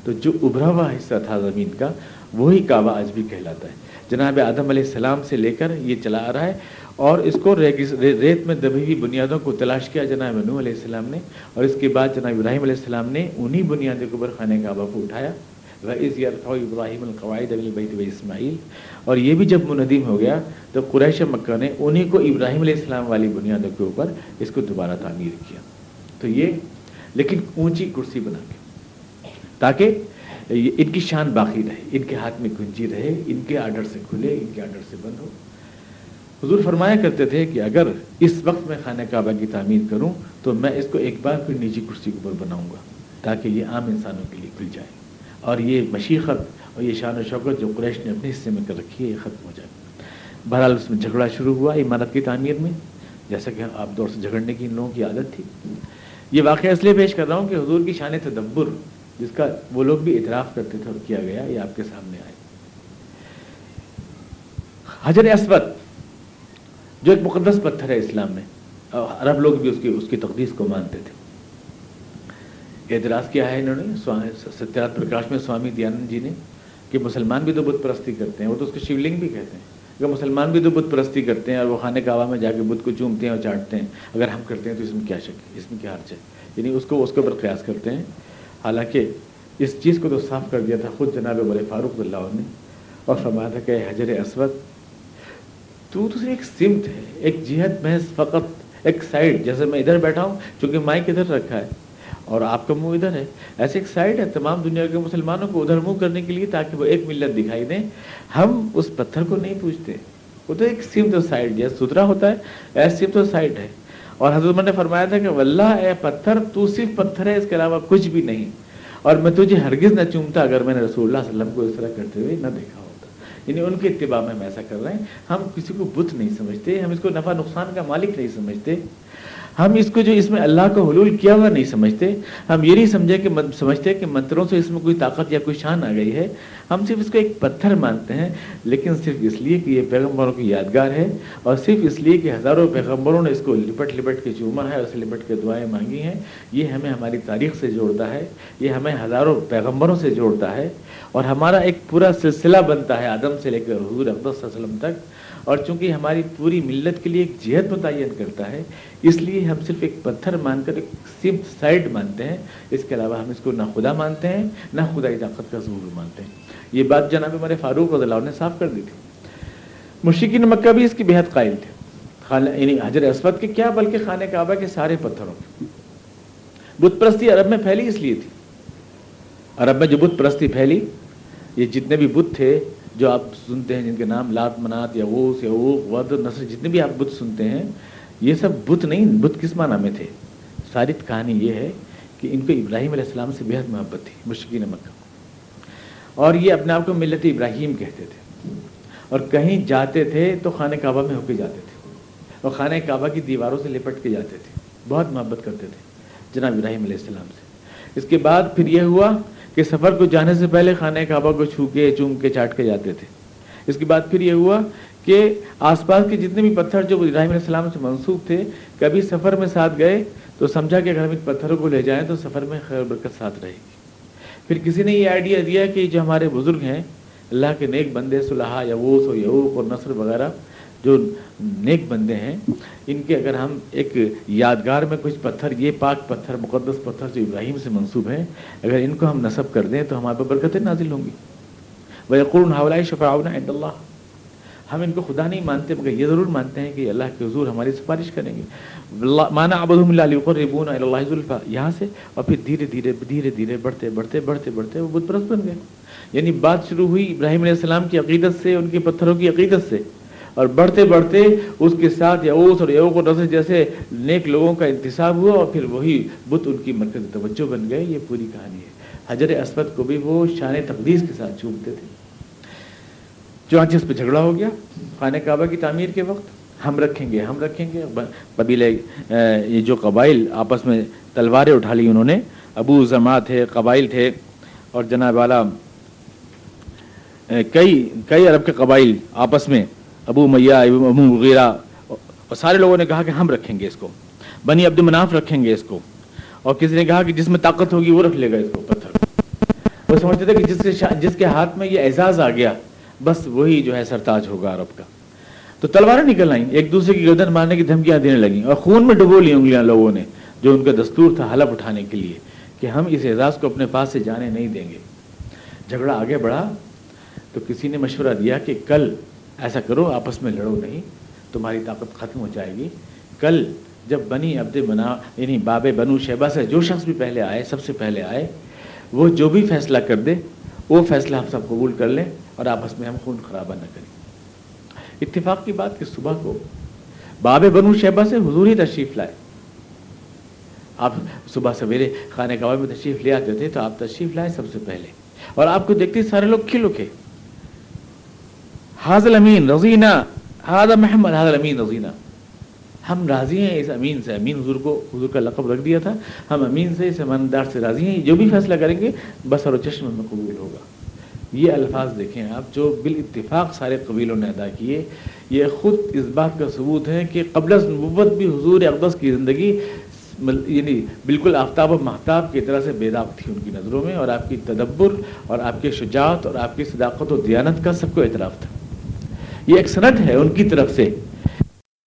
تو جو ابھرا ہوا حصہ تھا زمین کا، وہی کعبہ آج بھی کہلاتا ہے۔ جناب آدم علیہ السلام سے لے کر یہ چلا آ رہا ہے اور اس کو ریت میں دبی ہوئی بنیادوں کو تلاش کیا۔ جناب نو علیہ السلام نے، اور اس کے بعد جناب ابراہیم علیہ السلام نے انہی بنیادوں کے اوپر خانہ کعبہ کو اٹھایا۔ ابراہیم القواعد بیت اسماعیل۔ اور یہ بھی جب منظم ہو گیا، تو قریش مکہ نے انہی کو ابراہیم علیہ السلام والی بنیادوں کے اوپر اس کو دوبارہ تعمیر کیا۔ تو یہ لیکن اونچی کرسی بنا کے۔ تاکہ ان کی شان باقی رہے، ان کے ہاتھ میں کنجی رہے، ان کے آرڈر سے کھلے، ان کے آرڈر سے بند ہو۔ حضور فرمایا کرتے تھے کہ اگر اس وقت میں خانہ کعبہ کی تعمیر کروں، تو میں اس کو ایک بار پھر نیچی کرسی کے اوپر بناؤں گا، تاکہ یہ عام انسانوں کے لیے کھل جائے۔ اور یہ مشیقت اور یہ شان و شوقت جو قریش نے اپنے حصے میں کر رکھی ہے، یہ ختم ہو جائے۔ بہرحال اس میں جھگڑا شروع ہوا عمارت کی تعمیر میں، جیسا کہ آپ دور سے جھگڑنے کی ان لوگوں کی عادت تھی۔ یہ واقعہ اس لیے پیش کر رہا ہوں کہ حضور کی شان تدبر، جس کا وہ لوگ بھی اعتراف کرتے تھے اور کیا گیا، یہ آپ کے سامنے آئے۔ حجر اسود، جو ایک مقدس پتھر ہے اسلام میں عرب لوگ بھی اس کی اس کی تقدیس کو مانتے تھے۔ اعتراض کیا ہے انہوں نے؟ ستیات پرکاش میں سوامی دیانند جی نے، کہ مسلمان بھی تو بت پرستی کرتے ہیں، وہ تو اس کو شیو لنگ بھی کہتے ہیں۔ اگر مسلمان بھی تو بت پرستی کرتے ہیں اور وہ خانے کعبہ میں جا کے بت کو چومتے ہیں اور چاٹتے ہیں۔ اگر ہم کرتے ہیں تو اس میں کیا شک ہے؟ اس میں کیا حرچ ہے؟ یعنی اس کو، اس کے اوپر قیاس کرتے ہیں۔ حالانکہ اس چیز کو تو صاف کر دیا تھا خود جناب بڑے فاروق اللہ نے اور فرمایا تھا کہ حجر اسود، تو تو ایک سمت ہے، ایک جہت محض فقط، ایک سائڈ، جیسے میں ادھر بیٹھا ہوں، چونکہ مائک ادھر رکھا ہے۔ اور آپ کا منہ ادھر ہے۔ ایسے ایک سائڈ ہے تمام دنیا کے مسلمانوں کو ادھر منہ کرنے کے لیے تاکہ وہ ایک ملت دکھائی دیں۔ ہم اس پتھر کو نہیں پوچھتے۔ وہ تو ایک سمت سائڈ جیسے ستھرا ہوتا ہے ایسے سمت سائڈ ہے۔ اور حضرت نے فرمایا تھا کہ واللہ اے پتھر، تو صرف پتھر ہے، اس کے علاوہ کچھ بھی نہیں۔ اور میں تجھے ہرگز نہ چومتا اگر میں نے رسول اللہ علیہ وسلم کو اس طرح کرتے ہوئے نہ دیکھا ہوتا۔ یعنی ان کے اتباع میں ہم ایسا کر رہے ہیں۔ ہم کسی کو بت نہیں سمجھتے، ہم اس کو نفع نقصان کا مالک نہیں سمجھتے۔ ہم اس کو جو اس میں اللہ کا حلول کیا ہوا نہیں سمجھتے، ہم یہ نہیں سمجھے کہ سمجھتے کہ منتروں سے اس میں کوئی طاقت یا کوئی شان آ گئی ہے۔ ہم صرف اس کو ایک پتھر مانتے ہیں، لیکن صرف اس لیے کہ یہ پیغمبروں کی یادگار ہے اور صرف اس لیے کہ ہزاروں پیغمبروں نے اس کو لپٹ لپٹ کے چوما ہے اسے لپٹ کے دعائیں مانگی ہیں۔ یہ ہمیں ہماری تاریخ سے جوڑتا ہے، یہ ہمیں ہزاروں پیغمبروں سے جوڑتا ہے اور ہمارا ایک پورا سلسلہ بنتا ہے آدم سے لے کر حضور اقدس وسلم تک۔ اور چونکہ ہماری پوری ملت کے لیے ایک جہت متعین کرتا ہے، اس لیے ہم صرف ایک پتھر مان کر ایک صرف سائڈ مانتے ہیں۔ اس کے علاوہ ہم اس کو نہ خدا مانتے ہیں، نہ خدائی طاقت کا ظہور مانتے ہیں۔ یہ بات جناب ہمارے فاروق رضی اللہ نے صاف کر دی تھی۔ مشکین مکہ بھی اس کی بےحد قائل تھے۔ یعنی حضر اسود کے کیا، بلکہ خانہ کعبہ کے سارے پتھروں کے۔ بت پرستی عرب میں پھیلی اس لیے تھی۔ عرب میں جو بت پرستی پھیلی، یہ جتنے بھی بت تھے جو آپ سنتے ہیں جن کے نام لات منات یا اوس یا اوق ود نسر جتنے بھی آپ بت سنتے ہیں، یہ سب بت نہیں، بت کس معنی میں تھے؟ ساری کہانی یہ ہے کہ ان کو ابراہیم علیہ السلام سے بےحد محبت تھی مشکین مکہ اور یہ اپنے آپ کو ملت ابراہیم کہتے تھے۔ اور کہیں جاتے تھے تو خانہ کعبہ میں ہو کے جاتے تھے۔ اور خانہ کعبہ کی دیواروں سے لپٹ کے جاتے تھے۔ بہت محبت کرتے تھے جناب ابراہیم علیہ السلام سے۔ اس کے بعد پھر یہ ہوا کہ سفر کو جانے سے پہلے خانہ کعبہ کو چھو کے چوم کے چاٹ کے جاتے تھے۔ اس کے بعد پھر یہ ہوا کہ آس پاس کے جتنے بھی پتھر جو ابراہیم علیہ السلام سے منسوخ تھے، کبھی سفر میں ساتھ گئے تو سمجھا کہ اگر ہم ان پتھروں کو لے جائیں تو سفر میں خیر برکت ساتھ رہے گی۔ پھر کسی نے یہ آئیڈیا دیا کہ جو ہمارے بزرگ ہیں، اللہ کے نیک بندے صلاح یوس و یعوق اور نصر وغیرہ جو نیک بندے ہیں، ان کے اگر ہم ایک یادگار میں کچھ پتھر، یہ پاک پتھر، مقدس پتھر جو ابراہیم سے منسوب ہیں، اگر ان کو ہم نصب کر دیں تو ہمارے پہ برکتیں نازل ہوں گی۔ وہ یقور حوالۂ شفاؤن عند اللہ ہم ان کو خدا نہیں مانتے، مگر یہ ضرور مانتے ہیں کہ اللہ کے حضور ہماری سفارش کریں گے۔ مانا ابد ربون اللہ ذوالفا یہاں سے اور پھر دھیرے دھیرے دھیرے دھیرے بڑھتے بڑھتے بڑھتے بڑھتے وہ بت پرست بن گئے۔ یعنی بات شروع ہوئی ابراہیم علیہ السلام کی عقیدت سے، ان کے پتھروں کی عقیدت سے۔ اور بڑھتے بڑھتے اس کے ساتھ یعوس اور یعوق نظر جیسے نیک لوگوں کا انتصاب ہوا اور پھر وہی بت ان کی مرکز توجہ بن گئے، یہ پوری کہانی ہے۔ حجر اسود کو بھی وہ شان تقدیس کے ساتھ چومتے تھے۔ چنانچہ اس پہ جھگڑا ہو گیا۔ خانہ کعبہ کی تعمیر کے وقت ہم رکھیں گے، ہم رکھیں گے۔ قبیلے یہ جو قبائل آپس میں تلواریں اٹھا لی انہوں نے۔ ابو زما تھے، قبائل تھے اور جناب والا کئی کئی عرب کے قبائل آپس میں ابو میاں ابو مغیرہ، اور سارے لوگوں نے کہا کہ ہم رکھیں گے اس کو، بنی عبد مناف رکھیں گے اس کو، اور کسی نے کہا کہ جس میں طاقت ہوگی وہ رکھ لے گا اس کو، پتھر۔ وہ سمجھتے تھے کہ جس کے جس کے ہاتھ میں یہ اعزاز آ گیا، بس وہی جو ہے سرتاج ہوگا عرب کا۔ تو تلواریں نکل آئیں، ایک دوسرے کی گردن مارنے کی دھمکیاں دینے لگیں، اور خون میں ڈبو لی انگلیاں لوگوں نے، جو ان کا دستور تھا حلف اٹھانے کے لیے، کہ ہم اس اعزاز کو اپنے پاس سے جانے نہیں دیں گے۔ جھگڑا آگے بڑھا، تو کسی نے مشورہ دیا کہ کل ایسا کرو، آپس میں لڑو نہیں، تمہاری طاقت ختم ہو جائے گی۔ کل جب بنی عبد بنا یعنی باب بنو شہبہ سے جو شخص بھی پہلے آئے، سب سے پہلے آئے، وہ جو بھی فیصلہ کر دے، وہ فیصلہ ہم سب قبول کر لیں اور آپس میں ہم خون خرابہ نہ کریں۔ اتفاق کی بات کہ صبح کو باب بنو شہبہ سے حضوری تشریف لائے۔ آپ صبح سویرے خانہ کعبہ میں تشریف لے آتے تھے تو آپ تشریف لائے سب سے پہلے۔ اور آپ کو دیکھتے سارے لوگ کھلو کے۔ حاضل امین رضینہ حاضر محمد حاضر امین رضینہ ہم راضی ہیں، اس امین سے، امین حضور کو، حضور کا لقب رکھ دیا تھا۔ ہم امین سے، اس ایماندار سے راضی ہیں۔ جو بھی فیصلہ کریں گے، بس اور چشم میں قبول ہوگا۔ یہ الفاظ دیکھیں آپ، جو بال اتفاق سارے قبیلوں نے ادا کیے۔ یہ خود اس بات کا ثبوت ہے کہ قبل نبوت بھی حضور اقدس کی زندگی یعنی بالکل آفتاب و محتاب کی طرح سے بیداب تھی ان کی نظروں میں، اور آپ کی تدبر، اور آپ کے شجاعت، اور آپ کی صداقت و دیانت کا سب کو اعتراف تھا۔ یہ ایک سند ہے ان کی طرف سے۔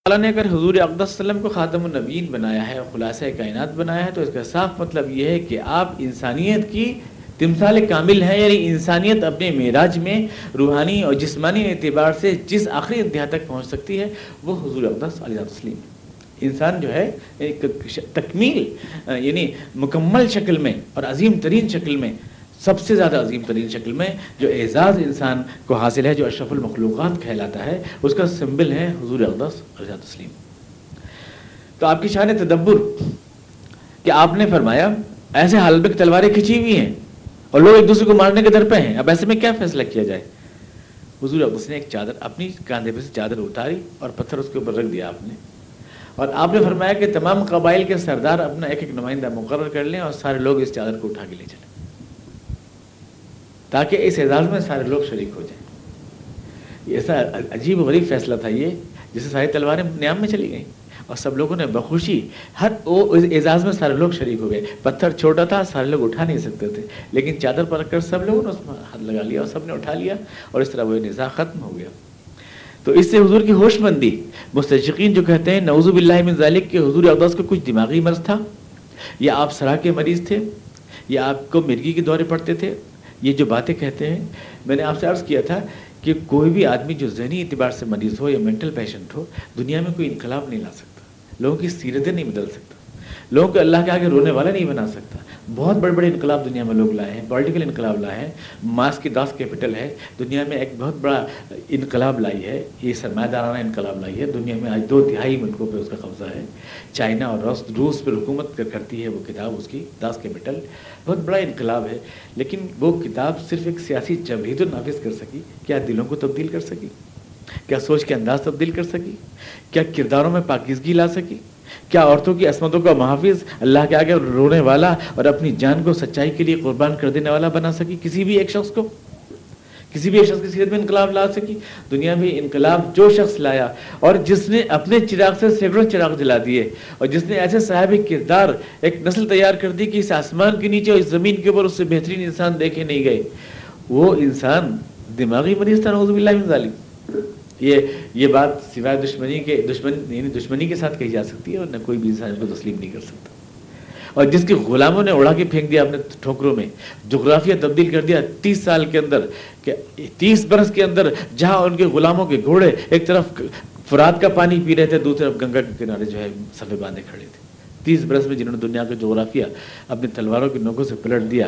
اللہ نے اگر حضور اقدس وسلم کو خاتم النبین بنایا ہے خلاصہ کائنات بنایا ہے تو اس کا صاف مطلب یہ ہے کہ آپ انسانیت کی تمثال کامل ہیں یعنی انسانیت اپنے معراج میں روحانی اور جسمانی اعتبار سے جس آخری انتہا تک پہنچ سکتی ہے، وہ حضور اقدس علیہ وسلم۔ انسان جو ہے، ایک تکمیل یعنی مکمل شکل میں اور عظیم ترین شکل میں سب سے زیادہ عظیم ترین شکل میں جو اعزاز انسان کو حاصل ہے، جو اشرف المخلوقات کہلاتا ہے، اس کا سمبل ہے حضور اقدس رضا تسلیم تو آپ کی شان تدبر، کہ آپ نے فرمایا، ایسے حالب تلواریں کھینچی ہوئی ہیں اور لوگ ایک دوسرے کو مارنے کے در پہ ہیں، اب ایسے میں کیا فیصلہ کیا جائے؟ حضور اقدس نے ایک چادر اپنی کاندھے پہ سے چادر اتاری اور پتھر اس کے اوپر رکھ دیا آپ نے۔ اور آپ نے فرمایا کہ تمام قبائل کے سردار اپنا ایک ایک نمائندہ مقرر کر لیں اور سارے لوگ اس چادر کو اٹھا کے لے چلیں۔ تاکہ اس اعزاز میں سارے لوگ شریک ہو جائیں۔ یہ ایسا عجیب و غریب فیصلہ تھا یہ جسے ساری تلواریں نیام میں چلی گئیں۔ اور سب لوگوں نے بخوشی، ہر وہ اعزاز میں سارے لوگ شریک ہو گئے۔ پتھر چھوٹا تھا، سارے لوگ اٹھا نہیں سکتے تھے۔ لیکن چادر پر رکھ کر سب لوگوں نے اس میں ہاتھ لگا لیا اور سب نے اٹھا لیا اور اس طرح وہ نظام ختم ہو گیا۔ تو اس سے حضور کی ہوش مندی مستشقین جو کہتے ہیں نوزو باللہ من ذالک، کہ حضور اقدس کا کچھ دماغی مرض تھا۔ یا آپ سرا کے مریض تھے، یا آپ کو مرگی کے دورے پڑتے تھے یہ جو باتیں کہتے ہیں، میں نے آپ سے عرض کیا تھا کہ کوئی بھی آدمی جو ذہنی اعتبار سے مریض ہو یا مینٹل پیشنٹ ہو، دنیا میں کوئی انقلاب نہیں لا سکتا۔ لوگوں کی سیرتیں نہیں بدل سکتا۔ لوگوں کو اللہ کے آگے رونے والا نہیں بنا سکتا۔ بہت بڑے بڑے انقلاب دنیا میں لوگ لائے ہیں پولیٹیکل انقلاب لائے ہیں ماس کی داس کیپٹل ہے۔ دنیا میں ایک بہت بڑا انقلاب لائی ہے، یہ سرمایہ دارانہ انقلاب لائی ہے۔ دنیا میں آج دو تہائی ملکوں پہ اس کا قبضہ ہے۔ چائنا اور روس روس پہ حکومت کرتی ہے وہ کتاب، اس کی داس کیپٹل بہت بڑا انقلاب ہے، لیکن وہ کتاب صرف ایک سیاسی جمہید نافذ کر سکی۔ کیا دلوں کو تبدیل کر سکی؟ کیا سوچ کے انداز تبدیل کر سکی؟ کیا کرداروں میں پاکیزگی لا سکی؟ کیا عورتوں کی عصمتوں کا محافظ اللہ کے آگے رونے والا اور اپنی جان کو سچائی کے لیے قربان کر دینے والا بنا سکی کسی بھی ایک شخص کو؟ کسی بھی شخص کی سیرت میں انقلاب لا سکی، دنیا میں انقلاب جو شخص لایا، اور جس نے اپنے چراغ سے سینکڑوں چراغ جلا دیے، اور جس نے ایسے صاحب کردار، ایک نسل تیار کر دی کہ اس آسمان کے نیچے اور اس زمین کے اوپر اس سے بہترین انسان دیکھے نہیں گئے۔ وہ انسان دماغی مریض تھا، نعوذ باللہ من ظالم یہ یہ بات سوائے دشمنی کے، دشمن یعنی دشمنی کے ساتھ کہی جا سکتی ہے اور نہ کوئی بھی انسان اس کو تسلیم نہیں کر سکتا۔ اور جس کے غلاموں نے اڑا کے پھینک دیا اپنے ٹھوکروں میں، جغرافیہ تبدیل کر دیا تیس سال کے اندر، کہ تیس برس کے اندر جہاں ان کے غلاموں کے گھوڑے ایک طرف فرات کا پانی پی رہے تھے، دوسری طرف گنگا کے کنارے جو ہے سفے باندھے کھڑے تھے۔ تیس برس میں جنہوں نے دنیا کا جغرافیہ اپنی تلواروں کی نوکوں سے پلٹ دیا،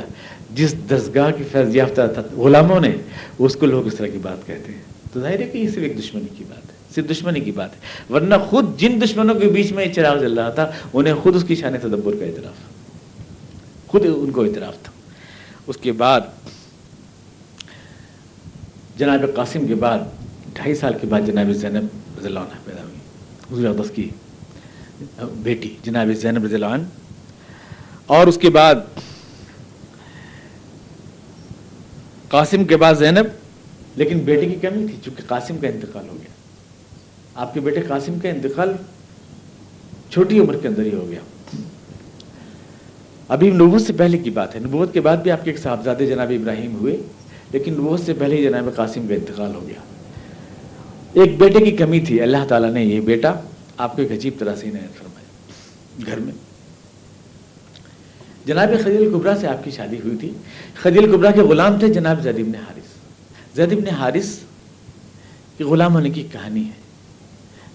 جس دستگاہ کی فیض یافتہ تھا، غلاموں نے، اس کو لوگ اس طرح کی بات کہتے ہیں۔ تو ظاہر ہے کہ یہ صرف ایک دشمنی کی بات ہے۔ صرف دشمنی کی بات ہے۔ ورنہ خود جن دشمنوں کے بیچ میں چراغ جل رہا تھا، انہیں خود اس کی شان تدبر کا اعتراف۔ خود ان کو اعتراف تھا۔ اس کے بعد، جناب قاسم کے بعد، ڈھائی سال کے بعد جناب زینب رضی اللہ عنہ پیدا ہوئی۔ حضور اقدس کی بیٹی جناب زینب رضی اللہ عنہ۔ اور اس کے بعد، قاسم کے بعد زینب، لیکن بیٹے کی کمی تھی، چونکہ قاسم کا انتقال ہو گیا۔ آپ کے بیٹے قاسم کا انتقال چھوٹی عمر کے اندر ہی ہو گیا۔ ابھی نبوت سے پہلے کی بات ہے۔ نبوت کے بعد بھی آپ کے ایک صاحبزادے جناب ابراہیم ہوئے، لیکن نبوت سے پہلے ہی جناب قاسم کا انتقال ہو گیا۔ ایک بیٹے کی کمی تھی۔ اللہ تعالیٰ نے یہ بیٹا آپ کو ایک عجیب طرح سے فرمایا گھر میں۔ جناب خدیل القبرا سے آپ کی شادی ہوئی تھی۔ خدیل القبرا کے غلام تھے جناب زید ابن حارث۔ زید ابن حارث کی غلام ہونے کی کہانی ہے۔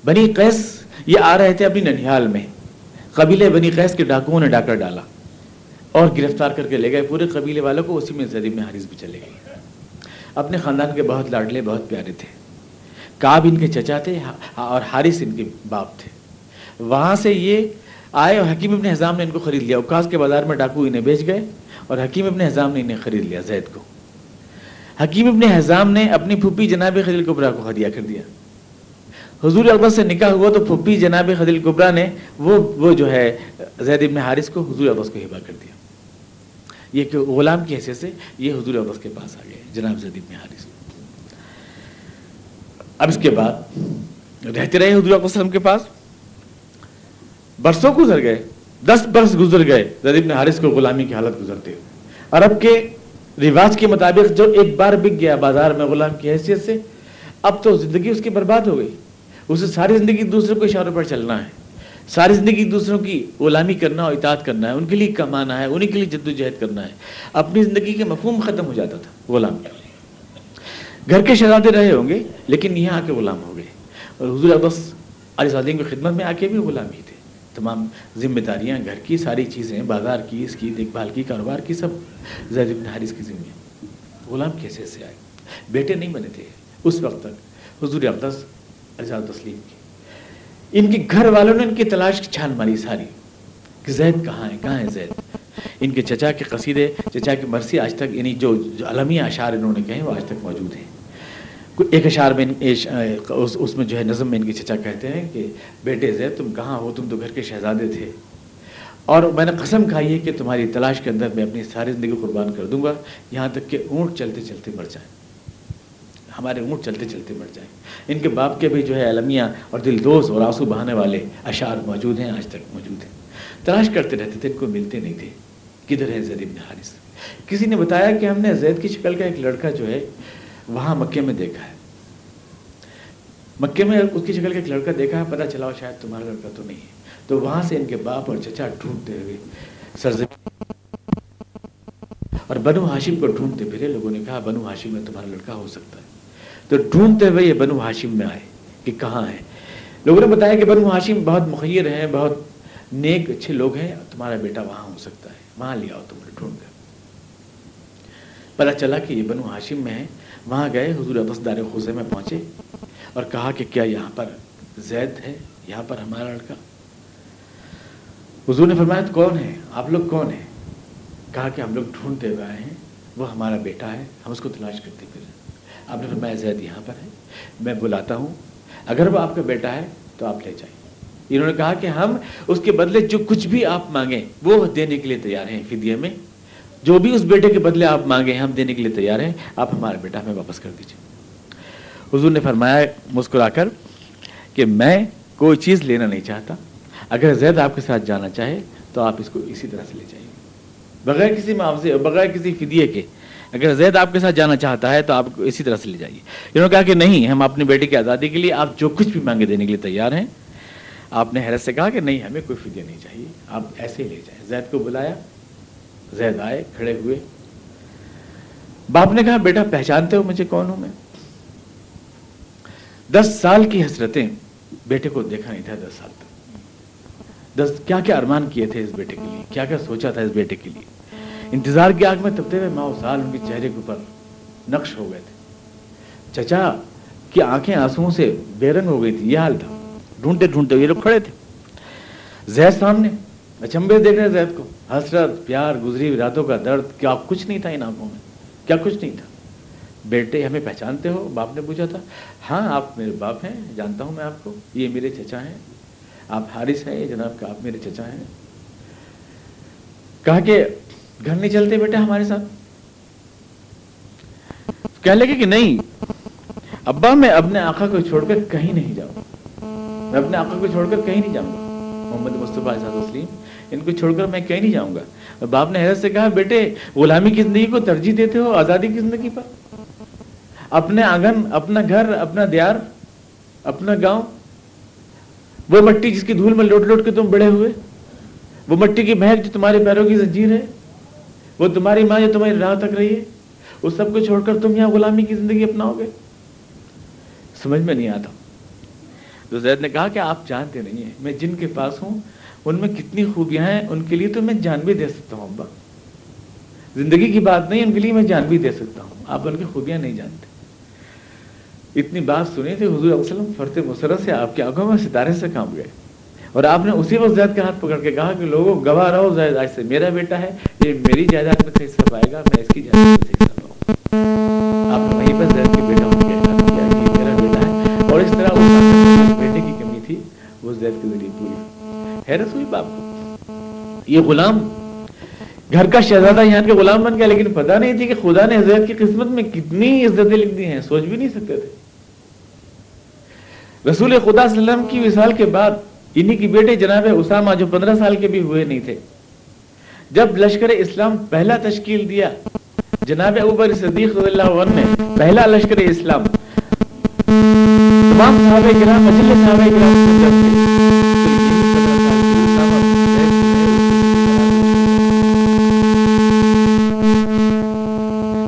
بنی قیس یہ آ رہے تھے اپنی ننیال میں۔ قبیلے بنی قیس کے ڈاکوؤں نے ڈاکر ڈالا۔ اور گرفتار کر کے لے گئے۔ پورے قبیلے والوں کو اسی میں زید ابن حارث بھی چلے گئے۔ اپنے خاندان کے بہت لاڈلے، بہت پیارے تھے۔ کاب ان کے چچا تھے اور حارث ان کے باپ تھے۔ وہاں سے یہ آئے اور حکیم ابن حضام نے ان کو خرید لیا۔ اوکاس کے بازار میں ڈاکو انہیں بیچ گئے اور حکیم ابن حضام نے انہیں خرید لیا زید کو۔ حکیم ابن حضام نے اپنی پھوپھی جناب خدیل کبرا کو ہدیہ کر دیا۔ حضور اکبر سے نکاح ہوا تو پھوپھی جناب خدیل کبرا نے وہ وہ جو ہے، زید ابن حارث کو حضور اقبس کو ہبا کر دیا۔ یہ کہ غلام کی حیثیت سے یہ حضور اقبس کے پاس آ گئے جناب زید ابن حارث۔ اب اس کے بعد رہتے رہے حضور وسلم کے پاس، برسوں گزر گئے، دس برس گزر گئے زید حارث کو غلامی کی حالت گزرتے ہوئے۔ عرب کے رواج کے مطابق جو ایک بار بک گیا بازار میں غلام کی حیثیت سے، اب تو زندگی اس کی برباد ہو گئی۔ اسے ساری زندگی دوسروں کو اشاروں پر چلنا ہے۔ ساری زندگی دوسروں کی غلامی کرنا اور اطاعت کرنا ہے، ان کے لیے کمانا ہے، انہیں کے لیے جد و جہد کرنا ہے۔ اپنی زندگی کے مفہوم ختم ہو جاتا تھا، غلام۔ گھر کے شہزادے رہے ہوں گے، لیکن یہاں آ کے غلام ہو گئے۔ اور حضور عباس علیہ صادین کی خدمت میں آ کے بھی غلام ہی تھے۔ تمام ذمہ داریاں، گھر کی ساری چیزیں، بازار کی، اس کی دیکھ بھال کی، کاروبار کی، سب۔ زید بن حارث کی ذمہ۔ غلام کیسے سے آئے؟ بیٹے نہیں بنے تھے۔ اس وقت تک حضور اقدس اچھا علیہ تسلیم کی۔ ان کے گھر والوں نے ان کی تلاش کی چھان ماری ساری۔ کہ زید کہاں ہے؟ کہاں ہے زید؟ ان کے چچا کے قصیدے، چچا کی مرثی آج تک یعنی جو عالمی اشعار انہوں نے کہے وہ آج تک موجود ہیں۔ ایک اشعار میں اس میں جو ہے نظم میں ان کے چچا کہتے ہیں کہ، بیٹے زید، تم کہاں ہو؟ تم تو گھر کے شہزادے تھے۔ اور میں نے قسم کھائی ہے کہ تمہاری تلاش کے اندر میں اپنی ساری زندگی قربان کر دوں گا، یہاں تک کہ اونٹ چلتے چلتے مر جائیں۔ ہمارے اونٹ چلتے چلتے مر جائیں۔ ان کے باپ کے بھی جو ہے المیاں اور دل دوست اور آنسو بہانے والے اشعار موجود ہیں، آج تک موجود ہیں۔ تلاش کرتے رہتے تھے، ان کو ملتے نہیں تھے۔ کدھر ہے زید ابن حارث؟ کسی نے بتایا کہ ہم نے زید کی شکل کا ایک لڑکا جو ہے وہاں مکے میں دیکھا ہے۔ مکے میں اس کی شکل کا ایک لڑکا دیکھا ہے پتا چلا شاید تمہارا لڑکا تو نہیں ہے۔ تو وہاں سے ان کے باپ اور چچا ڈھونڈتے ہوئے سرزمین اور بنو ہاشم کو ڈھونڈتے پھرے لوگوں نے کہا، بنو ہاشم میں تمہارا لڑکا ہو سکتا ہے۔ تو ڈھونڈتے ہوئے یہ بنو ہاشم میں آئے کہ کہاں ہے لوگوں نے بتایا کہ بنو ہاشم بہت مخیر ہیں، بہت نیک، اچھے لوگ ہیں، تمہارا بیٹا وہاں ہو سکتا ہے، وہاں لے آؤ، تم نے ڈھونڈ کر پتا چلا کہ یہ بنو ہاشم میں ہے وہاں گئے، حضور عباس دار خوزے میں پہنچے اور کہا کہ کیا یہاں پر زید ہے؟ یہاں پر ہمارا لڑکا؟ حضور نے فرمایا تو کون ہے؟ آپ لوگ کون ہیں؟ کہا کہ ہم لوگ ڈھونڈتے ہوئے آئے ہیں، وہ ہمارا بیٹا ہے، ہم اس کو تلاش کرتے پھر آپ نے فرمایا زید یہاں پر ہے، میں بلاتا ہوں۔ اگر وہ آپ کا بیٹا ہے تو آپ لے جائیں۔ انہوں نے کہا کہ ہم اس کے بدلے جو کچھ بھی آپ مانگیں، وہ دینے کے لیے تیار ہیں فدیے میں۔ جو بھی اس بیٹے کے بدلے آپ مانگیں، ہم دینے کے لیے تیار ہیں۔ آپ ہمارا بیٹا ہمیں واپس کر دیجیے حضور نے فرمایا مسکرا کر کہ میں کوئی چیز لینا نہیں چاہتا۔ اگر زید آپ کے ساتھ جانا چاہے تو آپ اس کو اسی طرح سے لے جائیے۔ بغیر کسی معاوضے، بغیر کسی فدیے کے اگر زید آپ کے ساتھ جانا چاہتا ہے تو آپ کو اسی طرح سے لے جائیے۔ انہوں نے کہا کہ نہیں، ہم اپنی بیٹے کی آزادی کے لیے آپ جو کچھ بھی مانگے دینے کے لیے تیار ہیں۔ آپ نے حیرت سے کہا کہ نہیں، ہمیں کوئی فدیہ نہیں چاہیے، آپ ایسے ہی لے جائیں۔ زید کو بلایا، زید آئے، کھڑے ہوئے۔ باپ نے کہا، بیٹا، پہچانتے ہو مجھے کون ہوں میں؟ دس سال کی حسرتیں بیٹے کو دیکھا نہیں تھا دس سال تک۔ دس، کیا کیا ارمان کیے تھے اس بیٹے کے لیے؟ کیا کیا سوچا تھا اس بیٹے کے لیے؟ انتظار کی آگ میں تبتے ہوئے ماں سال ان کے چہرے کے اوپر نقش ہو گئے تھے۔ چچا، کی آنکھیں آنسو سے بے رنگ ہو گئی تھی، یہ حال تھا۔ ڈھونڈتے ڈھونڈتے یہ لوگ کھڑے تھے۔ زید سامنے اچمبے دیکھ رہے زید کو۔ حسرت، پیار، گزری راتوں کا درد، کیا کچھ نہیں تھا ان آنکھوں میں؟ کیا کچھ نہیں تھا؟ بیٹے، ہمیں پہچانتے ہو؟ باپ نے پوچھا تھا۔ ہاں آپ میرے باپ ہیں، جانتا ہوں میں آپ کو۔ یہ میرے چچا ہیں۔ آپ حارث ہیں، یہ جناب کا آپ میرے چچا ہیں۔ کہا کہ گھر نہیں چلتے بیٹے ہمارے ساتھ؟ کہنے لگے کہ نہیں، ابا میں اپنے آقا کو چھوڑ کر کہیں نہیں جاؤں۔ میں اپنے آقا کو چھوڑ کر کہیں نہیں جاؤں گا۔ محمد مصطفیٰ وسلیم ان کو چھوڑ کر میں کہیں نہیں جاؤں گا۔ باپ نے حیرت سے کہا، بیٹے، غلامی کی زندگی کو ترجیح دیتے ہو آزادی کی زندگی پر؟ اپنے آنگن، اپنا گھر، اپنا دیار، اپنا گاؤں، وہ مٹی جس کی دھول میں لوٹ لوٹ کے تم بڑے ہوئے؟ وہ مٹی کی مہک جو تمہارے پیروں کی زنجیر ہے؟ وہ تمہاری ماں جو تمہاری راہ تک رہی ہے اس سب کو چھوڑ کر تم یہاں غلامی کی زندگی اپناؤ گے؟ سمجھ میں نہیں آتا۔ تو زید نے کہا کہ آپ جانتے نہیں ہیں، میں جن کے پاس ہوں، ان میں کتنی خوبیاں ہیں، ان کے لیے تو میں جان بھی دے سکتا ہوں، ابا۔ زندگی کی بات نہیں، ان کے لیے میں جان بھی دے سکتا ہوں۔ آپ ان کی خوبیاں نہیں جانتے۔ اتنی بات سنی تھی حضور وسلم فرت مسرت سے آپ کی آنکھوں میں ستارے سے کام گئے۔ اور آپ نے اسی وقت زید کے ہاتھ پکڑ کے کہا کہ لوگوں، گواہ رہو زید آج سے میرا بیٹا ہے، یہ میری جائیداد میں سے حصہ پائے گا، میں اس کی جائیداد میں سے حصہ پاؤں آپ نے وہیں پر زید کے بیٹا ہوں کے اعلان کیا کہ میرا بیٹا ہے۔ اور اس طرح اس بیٹے کی کمی تھی، وہ زید کے ذریعے پوری۔ حیرت ہوئی باپ کو؟ یہ غلام، گھر کا شہزادہ یہاں کے غلام بن گیا، لیکن پتا نہیں تھی کہ خدا نے زید کی قسمت میں کتنی عزتیں لکھ دی ہیں، سوچ بھی نہیں سکتے تھے۔ رسول خدا صلی اللہ علیہ وسلم کی وصال کے بعد انہی کی بیٹے جناب اسامہ جو پندرہ سال کے بھی ہوئے نہیں تھے۔ جب لشکر اسلام پہلا تشکیل دیا، جناب اوبر صدیق رضی اللہ عنہ نے پہلا لشکر اسلام۔ تمام صحابہ کرام، مجلس صحابہ کرام سے جب تھے۔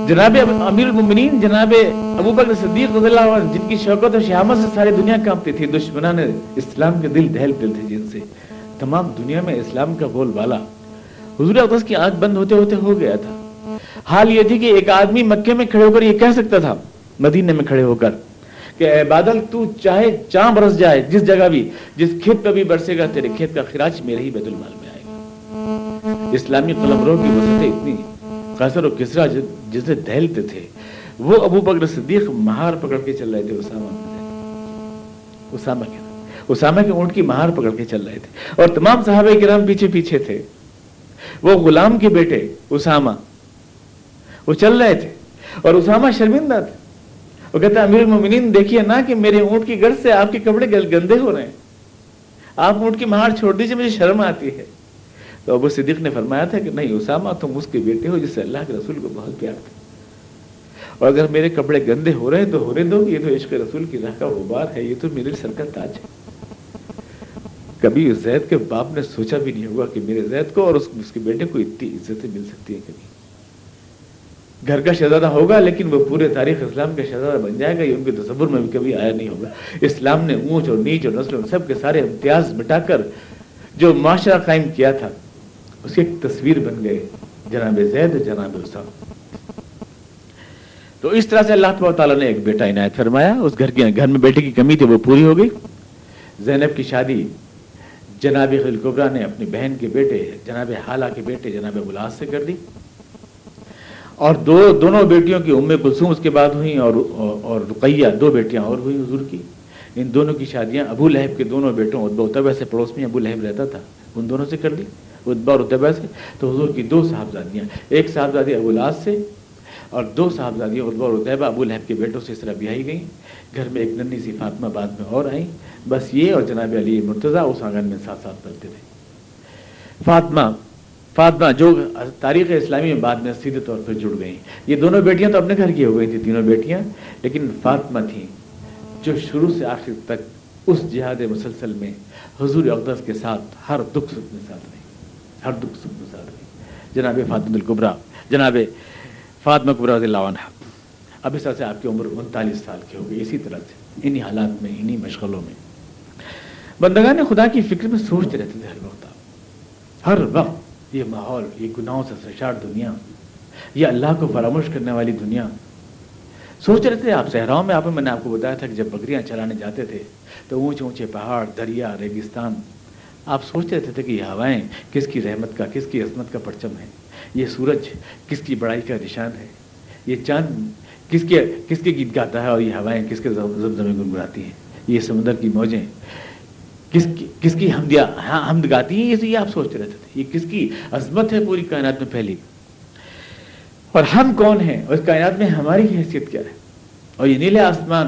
جناب امیر المؤمنین جناب ابو بکر صدیق رضی اللہ عنہ، جن کی شوکت و شہامت سے ساری دنیا کانپتی تھی، دشمنان اسلام کے دل دہل دل تھے جن سے۔ تمام دنیا میں اسلام کا بول بالا حضور اقدس کی آنکھ بند ہوتے ہوتے ہو گیا تھا۔ حال یہ تھی کہ ایک آدمی مکے میں کھڑے ہو کر یہ کہہ سکتا تھا، مدینہ میں کھڑے ہو کر، کہ اے بادل، تو چاہے چاں برس جائے، جس جگہ بھی، جس کھیت پہ بھی برسے گا، تیرے کھیت کا خراج میرے ہی بیت المال میں آئے گا۔ اسلامی قلمروں کی وسطیں اتنی قیصر و کسرا جسے دہلتے تھے، وہ ابو بکر صدیق مہار پکڑ کے چل رہے تھے، اسامہ اسامہ کے اسامہ کے اونٹ کی مہار پکڑ کے چل رہے تھے۔ اور تمام صحابہ کرام پیچھے پیچھے تھے۔ وہ غلام کے بیٹے، اسامہ۔ وہ چل رہے تھے۔ اور اسامہ شرمندہ تھے وہ کہتا امیر المومنین، دیکھیے نا کہ میرے اونٹ کی گرد سے آپ کے کپڑے گندے ہو رہے ہیں۔ آپ اونٹ کی مہار چھوڑ دیجیے مجھے شرم آتی ہے۔ تو ابو صدیق نے فرمایا تھا کہ نہیں، اسامہ تم اس کے بیٹے ہو جس سے اللہ کے رسول کو بہت پیار تھا۔ اور اگر میرے کپڑے گندے ہو رہے ہیں تو ہونے دو، یہ تو عشق رسول کی راہ کا غبار ہے، یہ تو میرے سر کا تاج ہے۔ کبھی اس زید کے باپ نے سوچا بھی نہیں ہوگا کہ میرے زید کو اور اس کے بیٹے کو اتنی عزتیں مل سکتی ہیں کبھی گھر کا شہزادہ ہوگا، لیکن وہ پورے تاریخ اسلام کا شہزادہ بن جائے گا، یہ ان کے تصور میں بھی کبھی آیا نہیں ہوگا۔ اسلام نے اونچ اور نیچ اور نسل سب کے سارے امتیاز مٹا کر جو معاشرہ قائم کیا تھا اس کی ایک تصویر بن گئے جناب زید جناب اسام تو اس طرح سے اللہ تعالیٰ نے ایک بیٹا عنایت فرمایا، اس گھر کے گھر میں بیٹے کی کمی تھی، وہ پوری ہو گئی۔ زینب کی شادی، جناب خلقبرا نے اپنی بہن کے بیٹے، جناب حالہ کے بیٹے، جناب گلاس سے کر دی۔ اور دو دونوں بیٹیوں کی ام کلثوم اس کے بعد ہوئیں اور اور رقیہ دو بیٹیاں اور ہوئیں حضور کی۔ ان دونوں کی شادیاں ابو لہب کے دونوں بیٹوں ادبا اتبا سے پڑوس میں ابو لہب رہتا تھا، ان دونوں سے کر دی۔ ادبا اور اتبا سے تو حضور کی دو صاحبزادیاں، ایک صاحبزادی ابو لاس سے اور دو صاحبزادیاں ادبا اور اتبا ابو لہب کے بیٹوں سے اس طرح بیائی گئیں۔ گھر میں ایک ننی سی فاطمہ بعد میں اور آئیں۔ بس یہ اور جناب علی مرتضیٰ اس آنگن میں ساتھ ساتھ پڑھتے تھے۔ فاطمہ فاطمہ جو تاریخ اسلامی میں بعد میں سیدھے طور پر جڑ گئیں۔ یہ دونوں بیٹیاں تو اپنے گھر کی ہو گئی تھیں، تینوں بیٹیاں، لیکن فاطمہ تھیں۔ جو شروع سے آخر تک اس جہاد مسلسل میں حضور اقدس کے ساتھ ہر دکھ سکھ میں ساتھ ہر دکھ سکھ میں ساتھ رہی جناب فاطمہ القبرا جناب فاطمہ قبرا رضی اللہ عنہ، اب اس طرح سے آپ کی عمر انتالیس سال کی ہو گئی اسی طرح سے، انہی حالات میں، انہی مشغلوں میں۔ بندگان خدا کی فکر میں سوچتے رہتے تھے ہر وقت ہر وقت یہ ماحول، یہ گناہوں سے سرشار دنیا، یہ اللہ کو فراموش کرنے والی دنیا۔ سوچ رہتے تھے آپ صحراؤں میں، آپ میں نے آپ کو بتایا تھا کہ جب بکریاں چلانے جاتے تھے تو اونچے اونچے پہاڑ، دریا، ریگستان آپ سوچتے رہتے تھے کہ یہ ہوائیں کس کی رحمت کا، کس کی عظمت کا پرچم ہے؟ یہ سورج کس کی بڑائی کا نشان ہے؟ یہ چاند کس کے کس کے گیت گاتا ہے اور یہ ہوائیں کس کے زمزمے گنگناتی ہیں؟ یہ سمندر کی موجیں کس کی کس کی حمدیا ہاں حمد گاتی ہیں؟ یہ آپ سوچتے رہتے تھے۔ یہ کس کی عظمت ہے پوری کائنات میں پھیلی؟ اور ہم کون ہیں؟ اور اس کائنات میں ہماری حیثیت کیا ہے؟ اور یہ نیلے آسمان،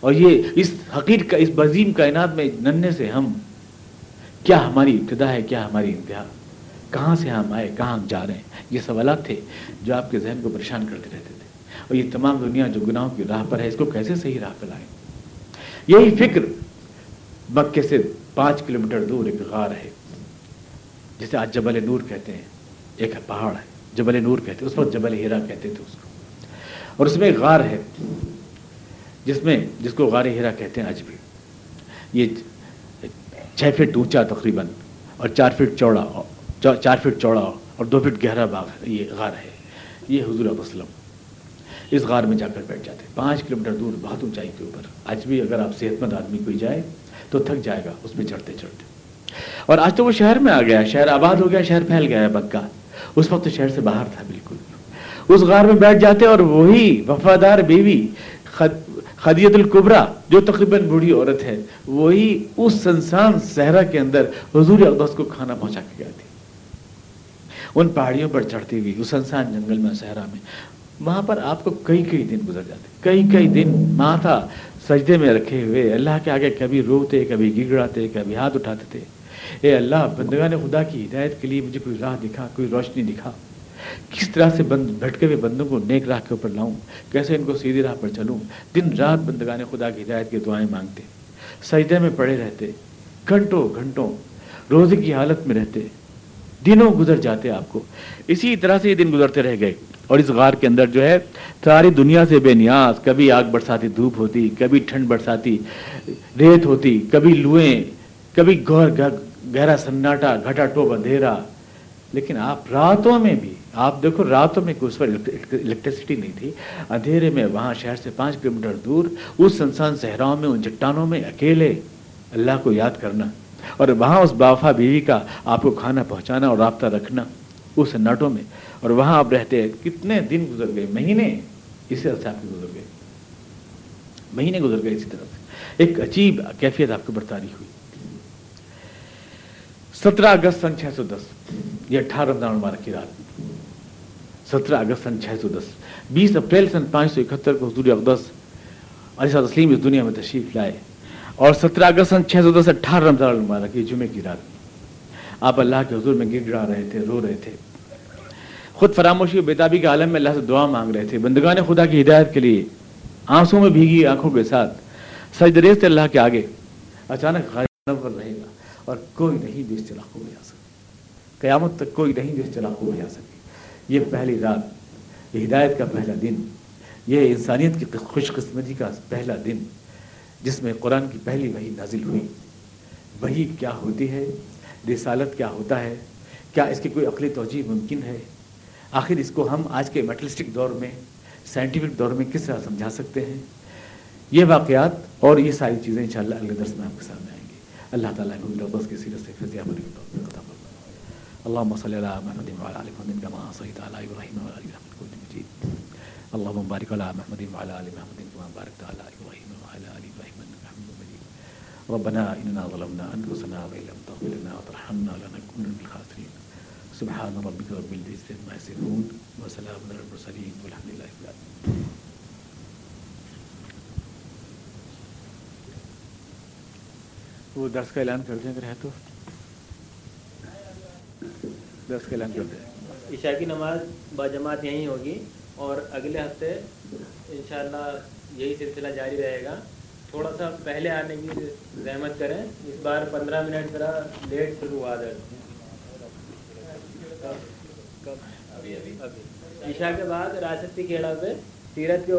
اور یہ اس حقیق کا، اس بزیم کائنات میں ننے سے ہم کیا ہماری ابتدا ہے، کیا ہماری انتہا؟ کہاں سے ہم آئے، کہاں ہم جا رہے ہیں؟ یہ سوالات تھے جو آپ کے ذہن کو پریشان کرتے رہتے تھے۔ اور یہ تمام دنیا جو گناہوں کی راہ پر ہے، اس کو کیسے صحیح راہ پہ لائیں؟ یہی فکر مکے سے پانچ کلومیٹر دور ایک غار ہے، جسے آج جبل نور کہتے ہیں۔ ایک پہاڑ ہے، جبل نور کہتے ہیں۔ اس وقت جبل ہیرا کہتے تھے اس کو۔ اور اس میں ایک غار ہے، جس میں، جس کو غار ہیرا کہتے ہیں آج بھی۔ یہ چھ فٹ اونچا تقریباً، اور چار فٹ چوڑا، چار فٹ چوڑا اور دو فٹ گہرا باغ یہ غار ہے۔ یہ حضور وسلم اس غار میں جا کر بیٹھ جاتے۔ پانچ کلو میٹر دور، بہت اونچائی کے اوپر۔ آج بھی اگر آپ صحت مند آدمی کوئی جائے تو تھک جائے گا، اس میں چڑھتے چڑھتے۔ اور آج تو وہ شہر میں آ گیا، شہر آباد ہو گیا، شہر پھیل گیا ہے بکا اس وقت شہر سے باہر تھا، بالکل۔ اس غار میں بیٹھ جاتے اور وہی وفادار بیوی خط خدیت القبرا جو تقریباً بوڑھی عورت ہے، وہی اس سنسان صحرا کے اندر حضور اقدس کو کھانا پہنچا کے گیا تھی۔ ان پہاڑیوں پر چڑھتی ہوئی، اس انسان جنگل میں، صحرا میں، وہاں پر آپ کو کئی کئی دن گزر جاتے کئی کئی دن ماتھا سجدے میں رکھے ہوئے، اللہ کے آگے کبھی روتے، کبھی گڑاتے کبھی ہاتھ اٹھاتے تھے۔ اے اللہ، بندگان خدا کی ہدایت کے لیے مجھے کوئی راہ دکھا، کوئی روشنی دکھا۔ کس طرح سے بند بھٹکے ہوئے بندوں کو نیک راہ کے اوپر لاؤں؟ کیسے ان کو سیدھی راہ پر چلوں؟ دن رات بندگان خدا کی ہدایت کی دعائیں مانگتے، سجدے میں پڑے رہتے، گھنٹوں گھنٹوں روزے کی حالت میں رہتے، دنوں گزر جاتے آپ کو۔ اسی طرح سے یہ دن گزرتے رہ گئے۔ اور اس غار کے اندر جو ہے، ساری دنیا سے بے نیاز، کبھی آگ برساتی دھوپ ہوتی، کبھی ٹھنڈ برساتی، ریت ہوتی، کبھی لوئیں، کبھی گہرا سناٹا، گھٹا ٹوپ اندھیرا۔ لیکن آپ راتوں میں بھی آپ دیکھو، راتوں میں کوئی اس پر الیکٹریسٹی نہیں تھی۔ اندھیرے میں وہاں شہر سے پانچ کلو میٹر دور، اس سنسان صحراؤں میں، ان چٹانوں میں اکیلے اللہ کو یاد کرنا اور وہاں اس بافا بیوی کا آپ کو کھانا پہنچانا اور رابطہ رکھنا اس ناٹوں میں۔ اور وہاں آپ رہتے ہیں۔ کتنے دن گزر گئے؟ مہینے اسی طرح سے آپ کے گزر گئے۔ مہینے گزر گئے اسی طرح سے۔ ایک عجیب کیفیت آپ کو برتاری ہوئی۔ سترہ اگست سن چھ سو دس، یہ اٹھارہ رمضان المبارک کی رات۔ سترہ اگست سن چھ سو دس۔ بیس اپریل سن پانچ سو اکہتر کو حضور اقدس علیہ تسلیم اس دنیا میں تشریف لائے۔ اور سترہ اگست سن چھ سو دس، اٹھارہ رمضان المبارک، یہ جمعے کی رات۔ آپ اللہ کے حضور میں گر گڑا رہے تھے، رو رہے تھے۔ خود فراموشی و بیتابی کے عالم میں اللہ سے دعا مانگ رہے تھے۔ بندگان خدا کی ہدایت کے لیے آنسوں میں بھیگی آنکھوں کے ساتھ سجدریز تھے اللہ کے آگے۔ اچانک رہے گا اور کوئی نہیں بھی اس چلاقوں میں سکے قیامت تک کوئی نہیں بھی اس چلاقوں میں آ سکے یہ پہلی رات، یہ ہدایت کا پہلا دن، یہ انسانیت کی خوش قسمتی کا پہلا دن، جس میں قرآن کی پہلی وہی نازل ہوئی۔ وہی کیا ہوتی ہے؟ رسالت کیا ہوتا ہے؟ کیا اس کی کوئی عقلی توجہ ممکن ہے؟ آخر اس کو ہم آج کے میٹلسٹک دور میں، سائنٹیفک دور میں کس طرح سمجھا سکتے ہیں؟ یہ واقعات اور یہ ساری چیزیں انشاءاللہ اگلے درس میں آپ کے سامنے آئیں گے۔ اللہ تعالیٰ کو کی سیرت سے فضیہ اللهم صل على محمد وعلى ال محمد كما صليت على ابراهيم وعلى ال ابراهيم انك مجيد اللهم بارك على محمد وعلى ال محمد كما باركت على ابراهيم وعلى ال ابراهيم انك حميد مجيد ربنا اننا ظلمنا انفسنا وان لم تغفر لنا وترحمنا لنكونن من الخاسرين سبحان ربك رب العزة عما يصفون وسلام على المرسلين والحمد لله رب العالمين وہ درس کا اعلان کر دیں اگر ہے تو؟ اعلان کر دیں عشاء کی نماز باجماعت یہیں ہوگی اور اگلے ہفتے انشاءاللہ یہی سلسلہ جاری رہے گا۔ تھوڑا سا پہلے آنے کی زحمت کریں۔ اس بار پندرہ منٹ ذرا لیٹ شروع ہوا درس عشاء کے بعد راجستی کھیڑا پہ سیرت کے